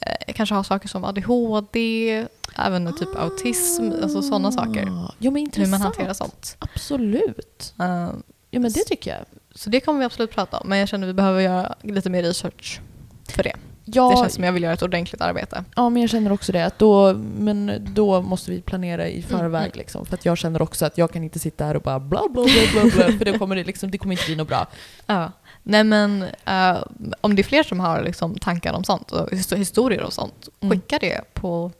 eh, kanske har saker som ADHD, även typ autism, alltså sådana saker. Ah, Jo men Hur intressant. man hanterar sånt. Absolut. Eh, Jo men det tycker jag. så det kommer vi absolut prata om, men jag känner att vi behöver göra lite mer research för det. Ja, Det känns som jag vill göra ett ordentligt arbete. ja men jag känner också det. Att då, men då måste vi planera i förväg mm. liksom. För att jag känner också att jag kan inte sitta här och bara bla bla bla bla, bla för det kommer, det liksom, det kommer inte bli något bra. Ja. Nej men eh, om det är fler som har liksom, tankar om sånt och his- historier och sånt, Mm. skicka det på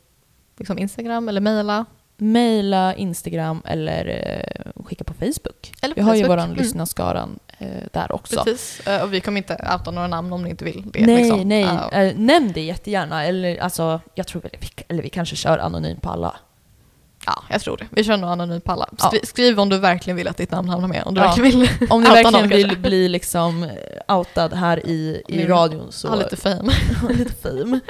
liksom, Instagram eller mejla. Maila, Instagram eller eh, skicka på Facebook. Eller Vi har ju våran Mm. lyssnarskaran eh, där också. Precis. Och vi kommer inte outa några namn om ni inte vill det. nej, liksom. nej. Nämn det jättegärna. Eller, alltså, jag tror vi- eller vi kanske kör anonymt på alla. Ja, jag tror det. Vi kör nog anonymt på alla. Ja. Skri- Skriv om du verkligen vill att ditt namn hamnar med. Om du Ja. verkligen vill Om outa verkligen någon vill kanske. bli liksom eh, outad här i, i vill radion så... ha lite fame. lite fame.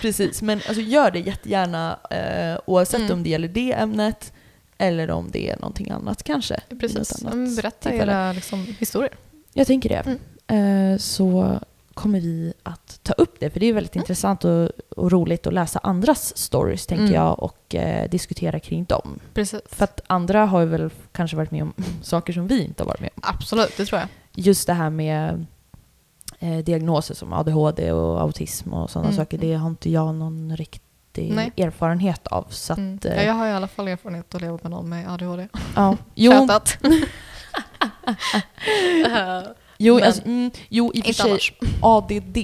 Precis, men alltså, gör det jättegärna eh, oavsett Mm. om det gäller det ämnet eller om det är någonting annat kanske. Precis. annat Mm, Berätta tillfälle. era liksom, historier. Jag tänker det. Mm. Eh, så kommer vi att ta upp det, för det är väldigt Mm. intressant och, och roligt att läsa andras stories, tänker Mm. jag, och eh, diskutera kring dem. Precis. För att andra har ju väl kanske varit med om saker som vi inte har varit med om. Absolut, det tror jag. Just det här med eh, diagnoser som ADHD och autism och sådana Mm. saker, det har inte jag någon riktig Nej. erfarenhet av. Så att, Mm. eh, Ja, jag har i alla fall erfarenhet att leva med någon med ADHD. ja. Jo. jo, alltså, mm, jo, i och för sig annars. ADD.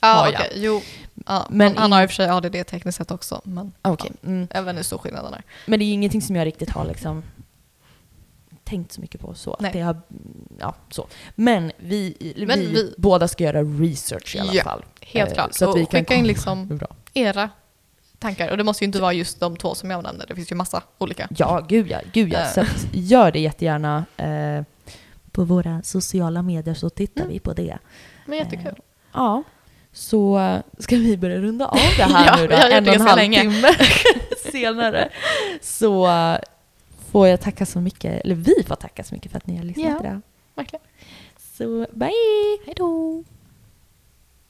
Ja, har jag. Jo. Ja, Men han har i och för sig ADD tekniskt sett också. Men Okej. Mm. jag vet inte hur stor skillnaden är. Men det är ingenting som jag riktigt har liksom tänkt så mycket på. Så. Nej. Det har, ja, så. Men, vi, Men vi, vi- båda ska göra research i alla Ja, fall. Helt Eh, klart. Så att och vi kan skicka in liksom era tankar. Och det måste ju inte vara just de två som jag nämnde. Det finns ju massa olika. Ja, gud ja. Gud ja. Eh. Så att, gör det jättegärna. Eh, på våra sociala medier så tittar Mm. vi på det. Men jättekul. Ja. Så eh, ska vi börja runda av det här Ja, nu då, en och en halv länge. timme senare. Så eh, får jag tacka så mycket, eller vi får tacka så mycket för att ni har lyssnat Ja. idag. Verkligen. Så bye! Hej då!